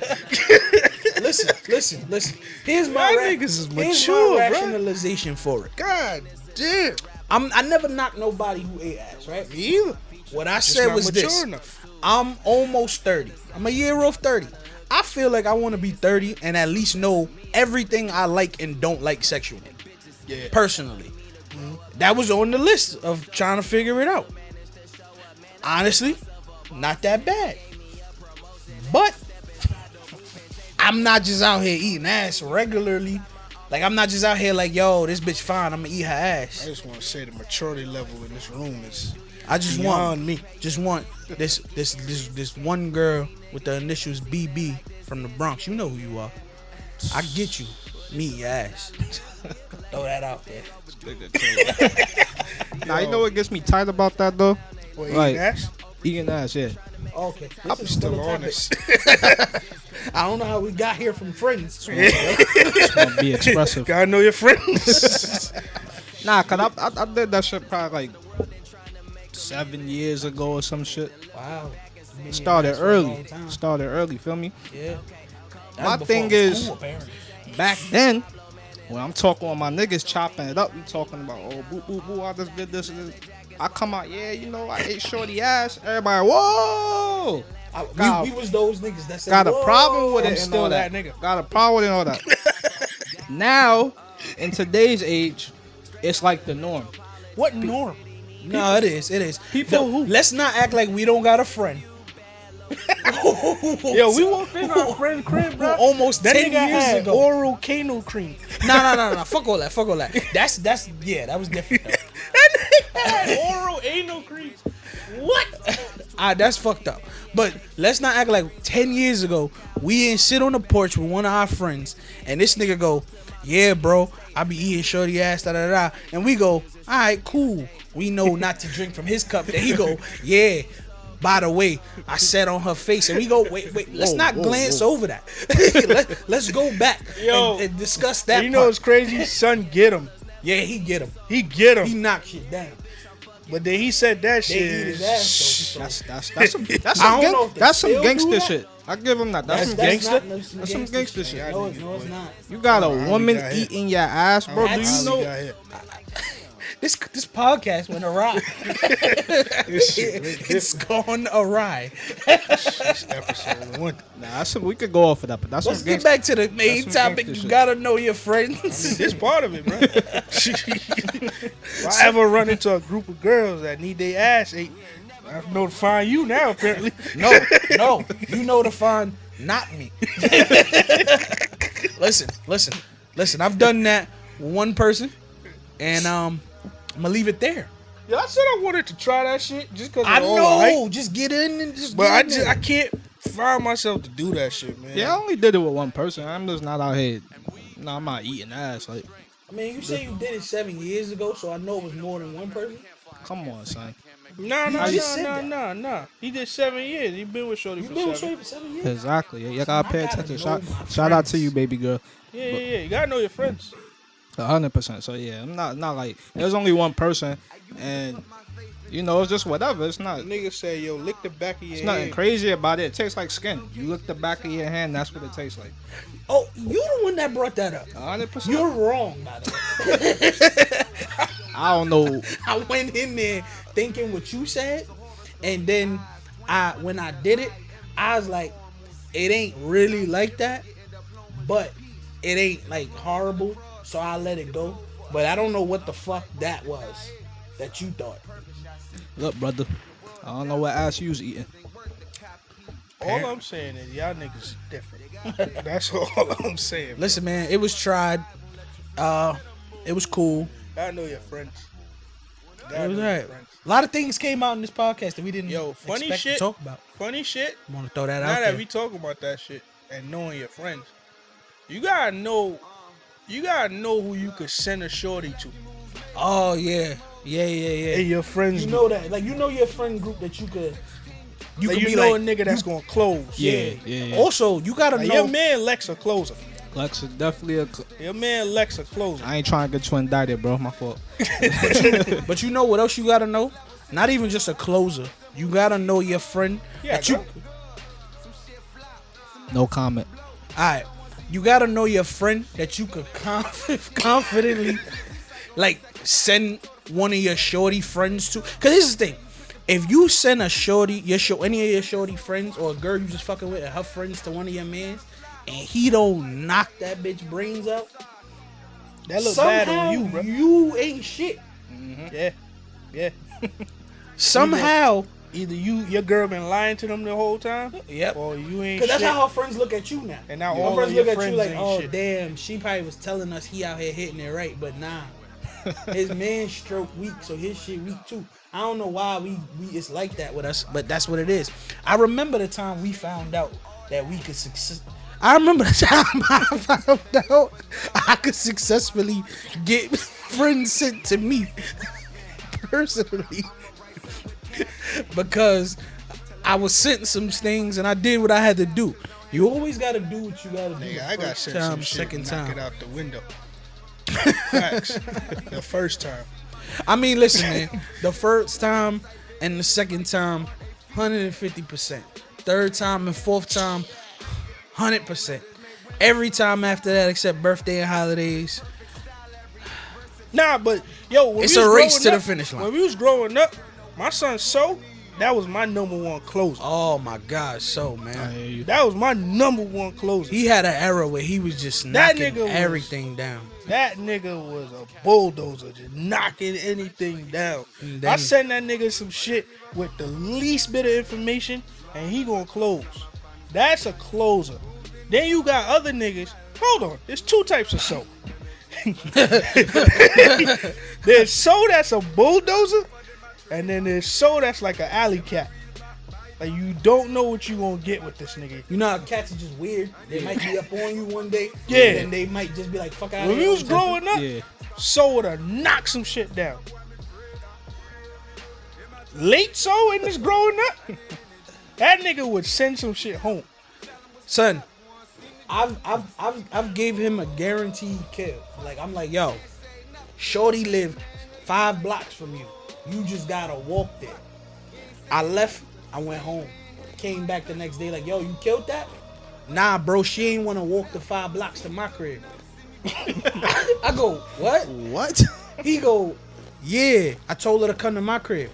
Listen, listen, listen. Here's my Y'all ra- niggas is here's mature, my bruh. rationalization for it. God damn. I'm I never knocked nobody who ate ass, right? Me either. What I Just said was this. enough. I'm almost 30. I'm a year off 30. I feel like I want to be 30 and at least know everything I like and don't like sexually. Yeah. Personally. Mm-hmm. That was on the list of trying to figure it out. Honestly, not that bad. But I'm not just out here eating ass regularly. Like I'm not just out here like, yo, this bitch fine, I'm gonna eat her ass. I just want to say the maturity level in this room is I just beyond want me. just want this this this this one girl with the initials BB from the Bronx. You know who you are. I get you. Me your ass. Throw that out there. now you know what gets me tight about that though? What, Right. eating ass? Eating ass, yeah. Okay. I'm still on this. I don't know how we got here from friends. Just wanna be expressive. Gotta know your friends. Nah, cause I, I I did that shit probably like seven years ago or some shit. Wow. Eating Started ass for a early. Started early. Feel me? Yeah. My thing is- apparently. Back then, when I'm talking with my niggas chopping it up, we talking about oh boo boo boo, I just did this and this. I come out, yeah, you know, I ate shorty ass. Everybody, whoa, I- God. we, we was those niggas that said, got a problem with it. still that that nigga. Got a problem with it and all that. now, in today's age, it's like the norm. what norm? No, it is. It is. People No, who- Let's not act like we don't got a friend. Yo, we walked in our friend crib, bro. Almost That 10 nigga years had ago. oral cano cream. No, no, no, no. Fuck all that. Fuck all that. That's that's yeah. That was different. Though. had oral anal cream. What? Ah, that's fucked up. But let's not act like ten years ago we didn't sit on the porch with one of our friends, and this nigga go, "Yeah, bro, I be eating shorty ass, da da da," and we go, "All right, cool." We know not to drink from his cup. And he go, "Yeah." By the way, I said on her face, and we go, wait, wait, let's Whoa, not whoa, glance whoa. over that. Let, let's go back Yo, and, and discuss that. you know part. what's crazy? Son, get him. yeah, he get him. He get him. He him. knocked shit down. But then he said that They shit. his ass. That's that's that's some that's some, gang, that's some gangster that. shit. I give him that. That's, That's, some gangster. not no- some That's some gangster gangster shit. shit. No, no, it's not. You got a woman got eating your ass, bro. Do How you we know? This this podcast went awry. It's gone awry. This episode one. Nah, that's we could go off of that, but that's Let's get back to the main topic. You gotta know your friends. This part of it, bro. if I ever run into a group of girls that need their ass ate, I'm notifying you now. Apparently, No, no, you know to find not me. listen, listen, listen. I've done that one person, and um, I'm gonna leave it there. yeah, I said I wanted to try that shit just because I all hype, know. Just get in and just. but get I in just there. I can't find myself to do that shit, man. Yeah, I only did it with one person. I'm just not out here. No, I'm not eating ass. Like, I mean, you say you did it seven years ago, so I know it was more than one person. come on, son. Nah, You nah, just nah, said nah, nah, nah. He did seven years. He been with Shorty You for been with seven. Shorty for seven years. Exactly. Yeah, You gotta pay attention. Shout, shout out to you, baby girl. Yeah, yeah, yeah. You gotta know your friends. A hundred percent. So yeah, I'm not not like there's only one person, and you know it's just whatever. It's not. Nigga say, yo, lick the back of your It's nothing head. crazy about it. It tastes like skin. You lick the back of your hand. That's what it tastes like. Oh, you the one that brought that up. A hundred percent. You're wrong, by the way. I don't know. I went in there thinking what you said, and then I when I did it, I was like, it ain't really like that, but it ain't like horrible, so I let it go. But I don't know what the fuck that was that you thought. Look, brother. I don't know what ass you was eating. All I'm saying is y'all niggas different. That's all I'm saying. Listen, man, it was tried. Uh, it was cool. I know your friends. It Gotta was know alright. A lot of things came out in this podcast that we didn't Yo, funny expect shit. to talk about. Funny shit. Want to throw that Now out that there? we talking about that shit and knowing your friends, you gotta know. You gotta know who you could send a shorty to. oh yeah, yeah, yeah, yeah. And your friends. You know that, like you know your friend group that you could, you Like, could you be know like, a nigga that's gonna close. yeah. Yeah, yeah. Also, you gotta Like, know. your man Lex a closer. Lex is definitely a. cl- Your man Lex a closer. I ain't trying to get you indicted, bro. My fault. but you know what else you gotta know? Not even just a closer. You gotta know your friend Yeah, that you. No comment. All right, you gotta know your friend that you could conf- confidently, like, send one of your shorty friends to. Cause here's the thing: if you send a shorty, your show, any of your shorty friends or a girl you just fucking with, and her friends to one of your mans, and he don't knock that bitch brains out, That look somehow bad on you, bro. you ain't shit. Mm-hmm. Yeah, yeah. Somehow, Either you, your girl, been lying to them the whole time, yep. or you ain't Cause shit. that's how her friends look at you now. And now Her all friends of your look at you like, oh shit. damn, she probably was telling us he out here hitting it right, but nah. his man stroke weak, so his shit weak too. I don't know why we we it's like that with us, but that's what it is. I remember the time we found out that we could success. I remember the time I found out I could successfully get friends sent to me personally because I was sent some things and I did what I had to do. You always got to do what you got to do. Nigga, I got sent time, some shit second knock time. it out the window. Facts. the first time. I mean, listen, man. the first time and the second time, 150%. Third time and fourth time, 100%. Every time after that, except birthday and holidays. Nah, but yo, It's a race to the finish line. When we was growing up, my son So, that was my number one closer. Oh my God, so man. That was my number one closer. He had an era where he was just That knocking nigga was- everything down. That nigga was a bulldozer, just knocking anything down. And I sent that nigga some shit with the least bit of information, and he gonna close. That's a closer. Then you got other niggas. Hold on, there's two types of soap. there's so that's a bulldozer, and then there's so that's like an alley cat. Like you don't know what you gonna get with this nigga. You know how cats are just weird? They might be up on you one day. Yeah. And then they might just be like, fuck out When we was growing up, Yeah. So would have knocked some shit down. Late so in this growing up, that nigga would send some shit home. son, I've I've I've I've gave him a guaranteed kill. Like I'm like, yo, Shorty lived five blocks from you. You just gotta walk there. I left, I went home. Came back the next day, like, yo, you killed that? Nah, bro, she ain't wanna walk the five blocks to my crib. I go, what? What? He go, Yeah, I told her to come to my crib.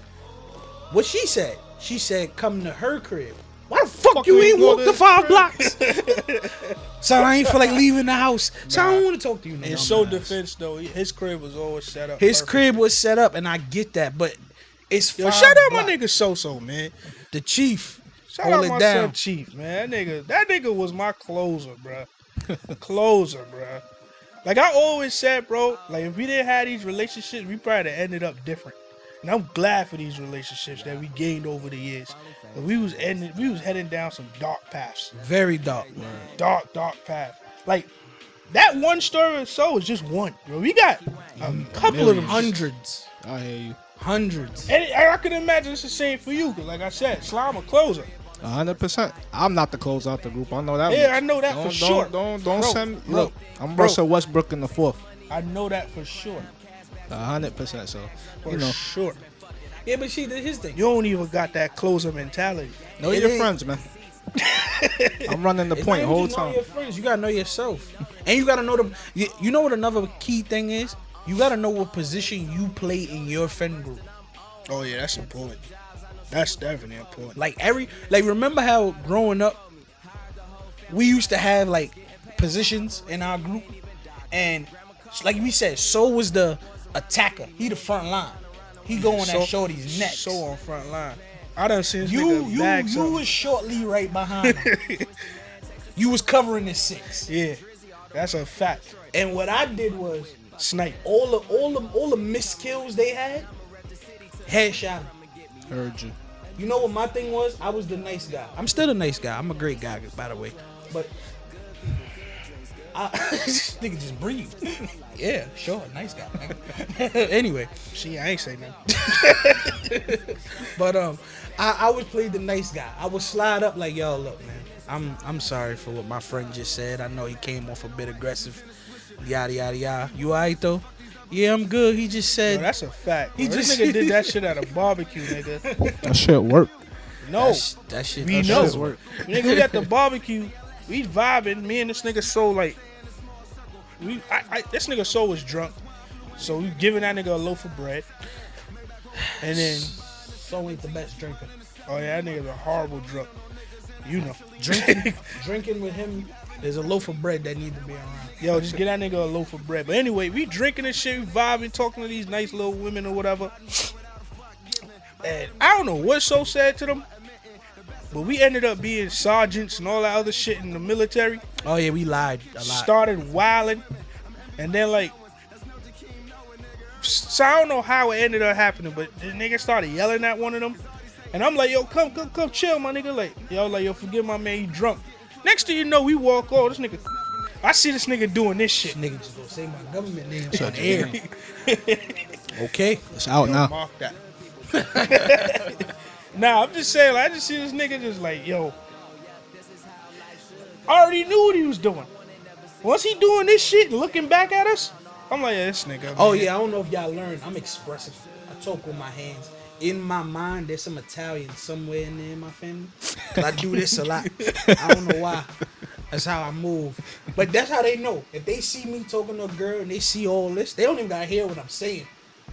What she said? She said come to her crib. Why the fuck, Fuck you ain't walk the five crib? blocks? so I ain't feel like leaving the house. So I don't want to talk to you. In no show dumbass. defense though, his crib was always set up. His perfect. crib was set up, and I get that, but it's Yo, shout out my blocks. nigga So So man. the chief. Shout Hold out my down. son Chief, man. That nigga, that nigga was my closer, bro. closer, bro. Like I always said, bro. Like if we didn't have these relationships, we probably ended up different. And I'm glad for these relationships that we gained over the years. But we was ending, we was heading down some dark paths, Very dark. Man. Dark, dark path. Like that one story or so is just one, bro. We got a couple of them. Hundreds. I hear you. Hundreds. And I can imagine it's the same for you, cause like I said, Slime a closer. Hundred percent. I'm not the close out the group. I know that. Yeah, much. I know that don't, for don't, sure. Don't don't Bro, send me. bro, Look, I'm bro. Russell Westbrook in the fourth. I know that for sure. A hundred percent. So For you know, sure. Yeah, but see, this his thing. You don't even got that closer mentality. know It your ain't- friends, man. I'm running the It's point not whole even just know time. your friends. You gotta know yourself, and you gotta know the. You, you know what another key thing is? You gotta know what position you play in your friend group. Oh yeah, that's important. That's definitely important. Like every, like remember how growing up, we used to have like positions in our group, and like we said, so was the attacker. He the front line. He going So- at Shorty's neck. So on front line. I done seen this you nigga you you something. was shortly right behind him. you was covering the six, Yeah, that's a fact. and what I did was Snipe. all the all the all the missed kills they had, headshot. 'em. Heard you. You know what my thing was? I was the nice guy. I'm still a nice guy. I'm a great guy, by the way. But I, this nigga just breathe. yeah, sure, nice guy. nigga. anyway, she I ain't say nothing. but um, I, I would play the nice guy. I would slide up like, yo, look, man. I'm I'm sorry for what my friend just said. I know he came off a bit aggressive. Yada yada yada. You alright though? Yeah, I'm good. He just Yo, said that's a fact. He Bro. This just- nigga did that shit at a barbecue, nigga. That shit work. No, that, sh- that shit. we that know. shit work. nigga, we at the barbecue. We vibing. Me and this nigga so like, we I, I this nigga so was drunk, so we giving that nigga a loaf of bread, and then So ain't the best drinker. oh yeah, that nigga's a horrible drunk. You know, Drinking, drinking with him. There's a loaf of bread that need to be around. Yo, just get that nigga a loaf of bread. But anyway, we drinking and shit, we vibing, talking to these nice little women or whatever. And I don't know what's so sad to them, but we ended up being sergeants and all that other shit in the military. Oh yeah, we lied a lot. Started wilding, and then like, so I don't know how it ended up happening, but the nigga started yelling at one of them, and I'm like, yo, come, come, come, chill, my nigga. Like, yo, like, yo, forgive my man, he drunk. Next thing you know, we walk off. This nigga, I see this nigga doing this shit. This nigga just gonna say my government name on the air. okay. It's out Yo, now. Mark that. nah, I'm just saying, like, I just see this nigga just like, yo. I already knew what he was doing. Once he doing this shit looking back at us, I'm like, yeah, this nigga. Oh yeah, I don't know if y'all learned. I'm expressive. I talk with my hands. In my mind, there's some Italian somewhere in there in my family. 'Cause I do this a lot. I don't know why. That's how I move. But that's how they know. If they see me talking to a girl and they see all this, they don't even gotta hear what I'm saying.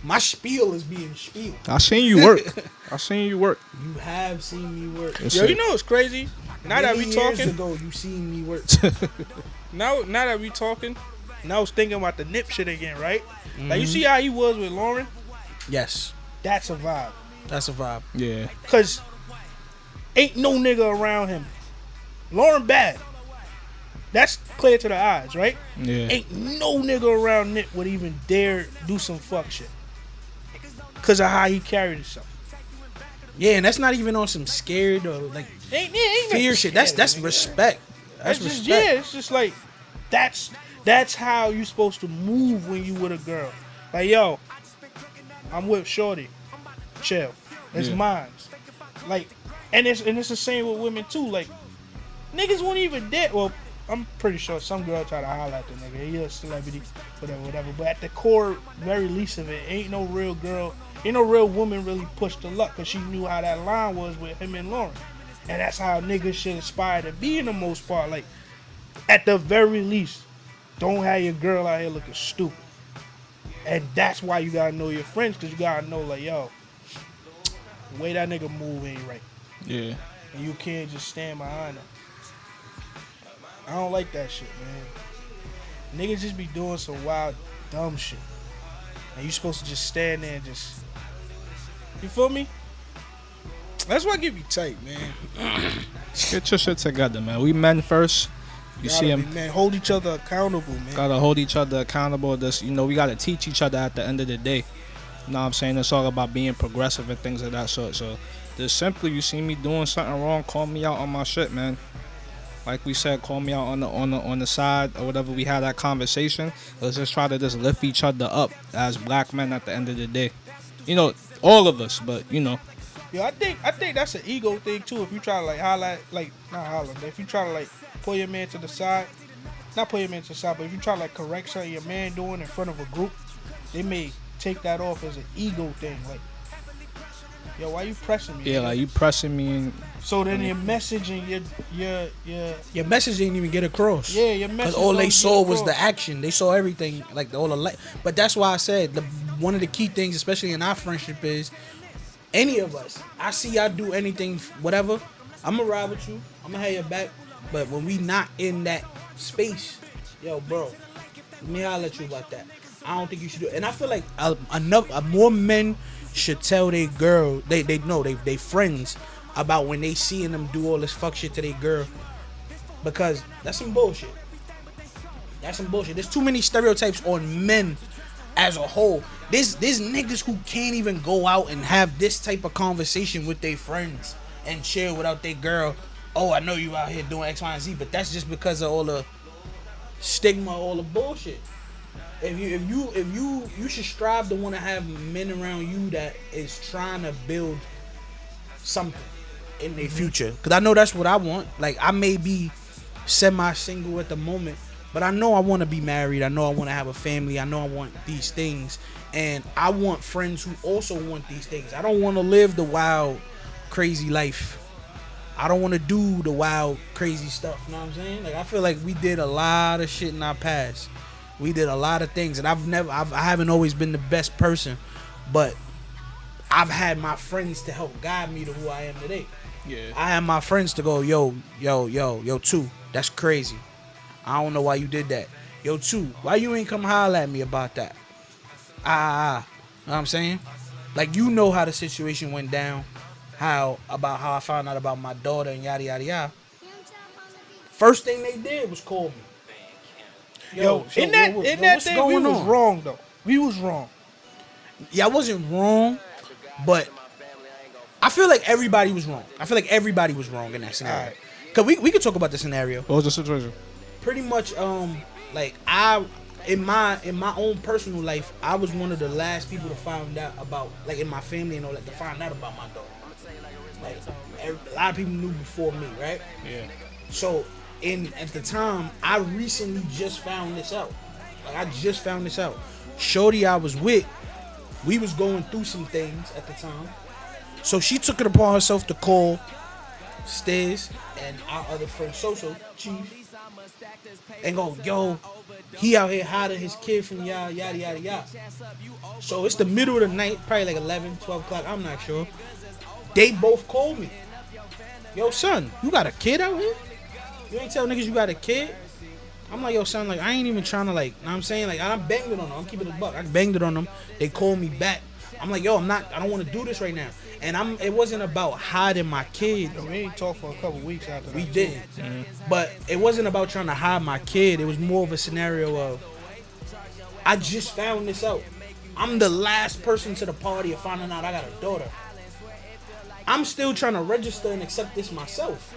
My spiel is being spiel. I seen you work. I seen you work. You have seen me work. Yes, Yo, sir. you know it's crazy? Now that we Many years talking, ago, you seen me work. now now that we talking, now I was thinking about the nip shit again, right? Like Mm-hmm. you see how he was with Lauren? yes, That's a vibe. that's a vibe. Yeah. Cause ain't no nigga around him. Lauren bad. That's clear to the eyes, right? Yeah. Ain't no nigga around Nip would even dare do some fuck shit. Cause of how he carried himself. Yeah, and that's not even on some scared or like Ain't, ain't fear nothing shit. That's that's respect. That's That's just respect. yeah. It's just like that's that's how you're supposed to move when you with a girl. Like yo, I'm with Shorty. Chill. It's Yeah. mine. Like, and it's and it's the same with women too. Like, niggas won't even dare. Well, I'm pretty sure some girl try to holler at the nigga. He a celebrity, whatever, whatever. But at the core, very least of it, ain't no real girl, ain't no real woman really pushed the luck because she knew how that line was with him and Lauren. And that's how niggas should aspire to be in the most part. Like, at the very least, don't have your girl out here looking stupid. And that's why you gotta know your friends, cause you gotta know like, yo, the way that nigga move ain't right. Yeah. And you can't just stand behind him. I don't like that shit, man. Niggas just be doing some wild, dumb shit. And you supposed to just stand there and just You feel me? That's why I give you tight, man. Get your shit together, man. We men first. You Gotta see him, man. Hold each other accountable, man. Gotta hold each other accountable. This, you know, we gotta teach each other at the end of the day. You know what I'm saying? It's all about being progressive and things of that sort. So, just simply, you see me doing something wrong, call me out on my shit, man. Like we said, call me out on the on the on the side or whatever. We had that conversation. Let's just try to just lift each other up as black men at the end of the day. You know, all of us, but you know, Yo, I think I think that's an ego thing too. If you try to like highlight, like not highlight, but if you try to like pull your man to the side, not pull your man to the side, but if you try to like correct something your man doing in front of a group, they may take that off as an ego thing. Like, yo, why you pressing me? yeah, like you pressing me and so then your message and your your your Your message didn't even get across. yeah your message. Because all don't they get saw was across. the action. They saw everything, like the all the light. But that's why I said the one of the key things, especially in our friendship, is any of us. I see y'all do anything, whatever. I'm gonna ride with you. I'm gonna have your back. But when we not in that space, yo, bro, let me holler at you about that. I don't think you should do. it. And I feel like uh, enough, uh, more men should tell their girl, they they know they they friends about when they seeing them do all this fuck shit to their girl, because that's some bullshit. That's some bullshit. There's too many stereotypes on men as a whole. There's there's niggas who can't even go out and have this type of conversation with their friends and share without their girl. Oh, I know you out here doing X, Y, and Z, but that's just because of all the stigma, all the bullshit. If you if you if you you should strive to want to have men around you that is trying to build something in their future. Cause I know that's what I want. Like I may be semi single at the moment, but I know I want to be married. I know I want to have a family. I know I want these things, and I want friends who also want these things. I don't want to live the wild, crazy life. I don't want to do the wild, crazy stuff. You know what I'm saying? Like I feel like we did a lot of shit in our past. We did a lot of things, and I've never, I've, I haven't always been the best person, but I've had my friends to help guide me to who I am today. Yeah. I had my friends to go, yo, yo, yo, yo, two, that's crazy. I don't know why you did that. Yo, two, why you ain't come holler at me about that? Ah, ah, ah. Know what I'm saying? Like you know how the situation went down, how about how I found out about my daughter and yada yada yada. First thing they did was call me. Yo, so in that what- in that thing, we was on? wrong though. We was wrong. Yeah, I wasn't wrong, but I feel like everybody was wrong. I feel like everybody was wrong in that scenario. Alright. Cause we, we could talk about the scenario. What was the situation? pretty much um like I in my in my own personal life, I was one of the last people to find out about like in my family and all that to find out about my dog. Like every, a lot of people knew before me, right? Yeah. So in at the time, I recently just found this out. Like I just found this out. Shorty I was with, we was going through some things at the time. So she took it upon herself to call Stiz and our other friend Soso, Chief, and go, yo, he out here hiding his kid from y'all, yada yada yada. So it's the middle of the night, probably like 11, 12 o'clock, I'm not sure. They both called me. Yo, son, you got a kid out here? You ain't tell niggas you got a kid? I'm like, yo, son, like, I ain't even trying to, like, know what I'm saying? Like, I banged it on them. I'm keeping a buck. I banged it on them. They called me back. I'm like, yo, I'm not, I don't want to do this right now. And I'm, it wasn't about hiding my kid. Yo, we ain't talked for a couple weeks after that. We did. But it wasn't about trying to hide my kid. It was more of a scenario of I just found this out. I'm the last person to the party of finding out I got a daughter. I'm still trying to register and accept this myself.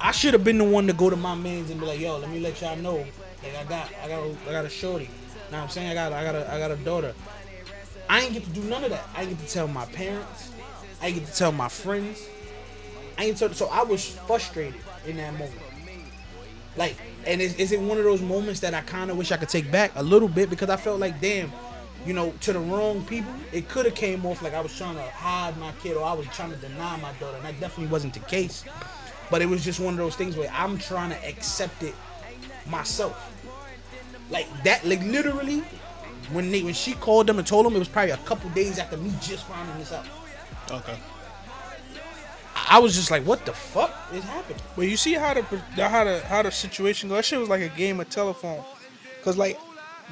I should have been the one to go to my mans and be like, yo, let me let y'all know. Like I got I got a, I got a shorty. Know what I'm saying? I got I got a I got a daughter. I ain't get to do none of that. I ain't get to tell my parents. I ain't get to tell my friends. I ain't tell, so I was frustrated in that moment. Like, and is, is it one of those moments that I kind of wish I could take back a little bit because I felt like, damn, you know, to the wrong people, it could have came off like I was trying to hide my kid or I was trying to deny my daughter, and that definitely wasn't the case. But it was just one of those things where I'm trying to accept it myself. Like that, like literally, when they when she called them and told them it was probably a couple days after me just finding this out. Okay. I was just like, what the fuck is happening? But you see how the how the how the situation go. That shit was like a game of telephone. Cause like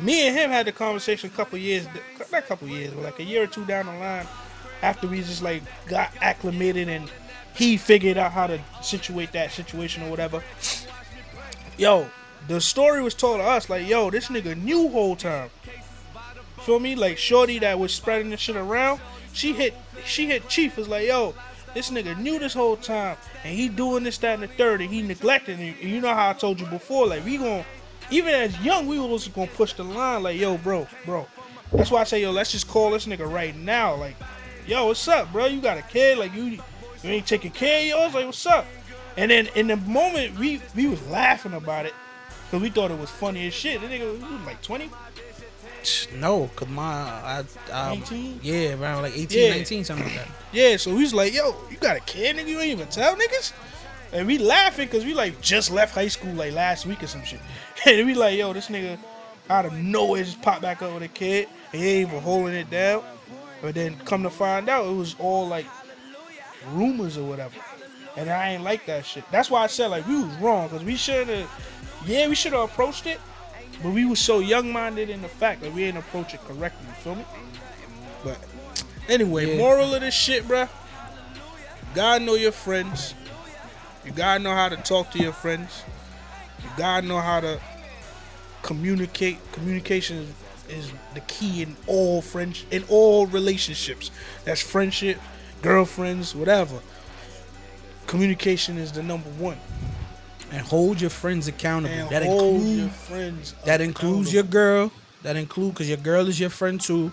me and him had the conversation a couple years, not a couple years, but like a year or two down the line, after we just like got acclimated and he figured out how to situate that situation or whatever. Yo, the story was told to us like, yo, this nigga knew whole time. Feel me? Like Shorty that was spreading this shit around, she hit she hit Chief was like, yo, this nigga knew this whole time and he doing this, that, and the third, and he neglected it. And you know how I told you before, like we gon' even as young, we was gonna push the line, like, yo, bro, bro. That's why I say, yo, let's just call this nigga right now. Like, yo, what's up, bro? You got a kid, like you you ain't taking care of yours, like what's up? And then in the moment we we was laughing about it. Cause we thought it was funny as shit. The nigga was like 20. No, cause my I, I 18? yeah around like 18, Yeah. 19, something like that. Yeah, so we was like, yo, you got a kid, nigga? You ain't even tell niggas? And we laughing because we like just left high school like last week or some shit. And we like, yo, this nigga out of nowhere just popped back up with a kid. And he ain't even holding it down. But then come to find out, it was all like rumors or whatever. And I ain't like that shit. That's why I said like we was wrong because we should have, yeah, we should have approached it. But we was so young minded in the fact that we didn't approach it correctly. You feel me? But anyway, Yeah. moral of this shit, bruh. You gotta know your friends. You gotta know how to talk to your friends. You gotta know how to communicate. Communication is, is the key in all friends in all relationships. That's friendship, girlfriends, whatever. Communication is the number one. And hold your friends accountable. And that hold includes your friends. that includes your girl. That include because your girl is your friend too.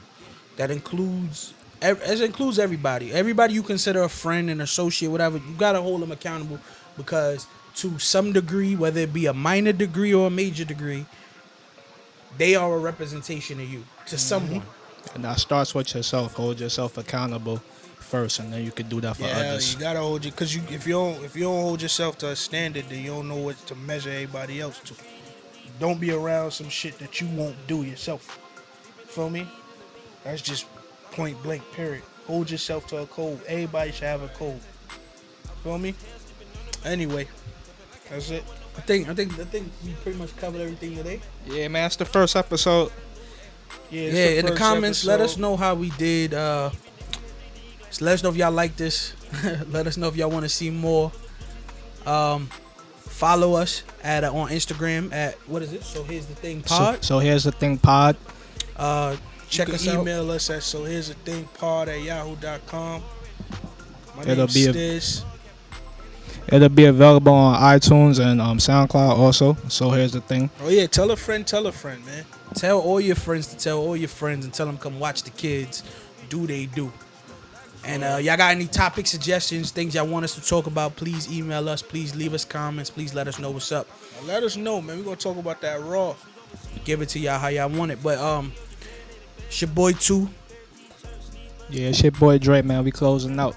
That includes ev- it includes everybody. Everybody you consider a friend and associate, whatever. You gotta hold them accountable because to some degree, whether it be a minor degree or a major degree, they are a representation of you to mm-hmm. someone. And that starts with yourself. Hold yourself accountable first, and then you can do that for Yeah, others. you gotta hold you because you if you don't if you don't hold yourself to a standard, then you don't know what to measure everybody else to. Don't be around some shit that you won't do yourself. Feel me? That's just point blank. Period. Hold yourself to a code. Everybody should have a code. Feel me? Anyway, that's it. I think I think I think we pretty much covered everything today. Yeah, man, it's the first episode. Yeah, it's yeah, in the first comments, let us know how we did. Uh, just let us know if y'all like this. let us know if y'all want to see more. Um, follow us at uh, on Instagram at what is it? So here's the thing pod. so here's the thing, pod. uh, check you us can out. email us at so here's the thing pod at yahoo.com. My It'll name's be a- It'll be available on iTunes and um, SoundCloud also. So here's the thing. Oh yeah, tell a friend, tell a friend, man. Tell all your friends to tell all your friends and tell them come watch the kids. Do they do? And uh, y'all got any topic suggestions, things y'all want us to talk about? Please email us. Please leave us comments. Please let us know what's up. Now let us know, man. We're gonna talk about that raw. Give it to y'all how y'all want it. But um, it's your boy two. Yeah, it's your boy Dre, man. We closing out.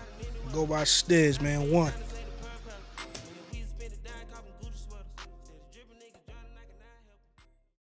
Go by Stiz, man. One.